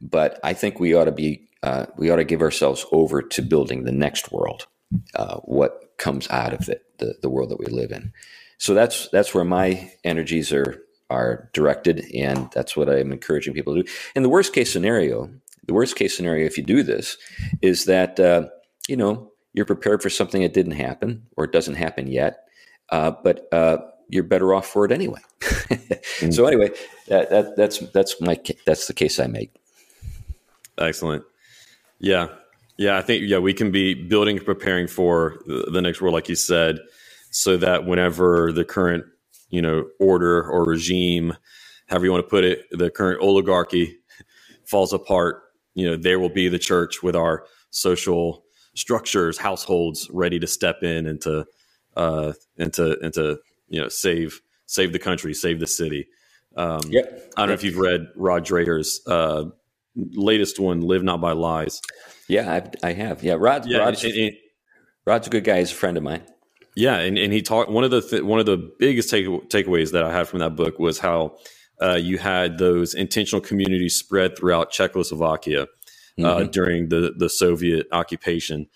S1: but I think we ought to be uh, we ought to give ourselves over to building the next world. Uh, what comes out of it, the, the world that we live in. So that's that's where my energies are are directed, and that's what I'm encouraging people to do. In the worst case scenario, the worst case scenario, if you do this, is that uh, you know you're prepared for something that didn't happen or it doesn't happen yet, uh, but uh, you're better off for it anyway. mm. So anyway, that, that, that's that's my that's the case I make.
S2: Excellent. Yeah, yeah. I think yeah we can be building, preparing for the next world, like you said so that whenever the current you know order or regime however you want to put it the current oligarchy falls apart you know there will be the church with our social structures households ready to step in and to uh and to and to you know save save the country save the city. Um yep. i don't know if you've read rod dreher's uh latest one live not by lies.
S1: Yeah I've, i have. Yeah rod yeah, rod's, and, and, rod's a good guy. He's a friend of mine.
S2: Yeah, and, and he talked one of the th- one of the biggest take- takeaways that I had from that book was how uh, you had those intentional communities spread throughout Czechoslovakia uh, mm-hmm. during the the Soviet occupation.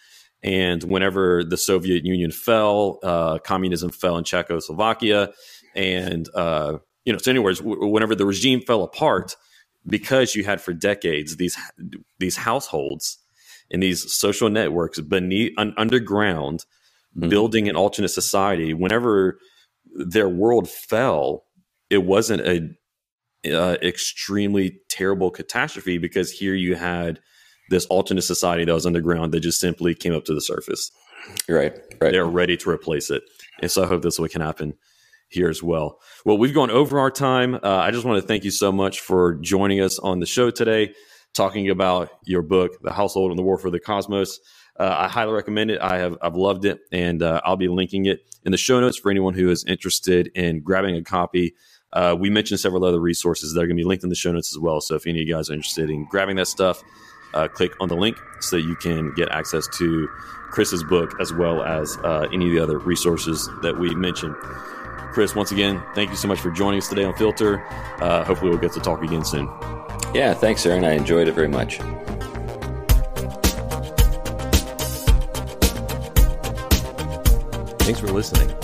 S2: And whenever the Soviet Union fell, uh, communism fell in Czechoslovakia, and uh, you know, so anyways, w- whenever the regime fell apart, because you had for decades these these households and these social networks beneath un- underground mm-hmm. building an alternate society. Whenever their world fell, it wasn't a uh, extremely terrible catastrophe because here you had this alternate society that was underground that just simply came up to the surface.
S1: Right, right.
S2: They're ready to replace it, and so I hope that's what can happen here as well. Well, we've gone over our time. Uh, I just want to thank you so much for joining us on the show today, talking about your book, The Household and the War for the Cosmos. Uh, I highly recommend it. I have I've loved it, and uh, I'll be linking it in the show notes for anyone who is interested in grabbing a copy. Uh, we mentioned several other resources that are going to be linked in the show notes as well. So if any of you guys are interested in grabbing that stuff, uh, click on the link so that you can get access to Chris's book as well as uh, any of the other resources that we mentioned. Chris, once again, thank you so much for joining us today on Filter. Uh, hopefully, we'll get to talk again soon.
S1: Yeah, thanks, Aaron. I enjoyed it very much.
S2: Thanks for listening.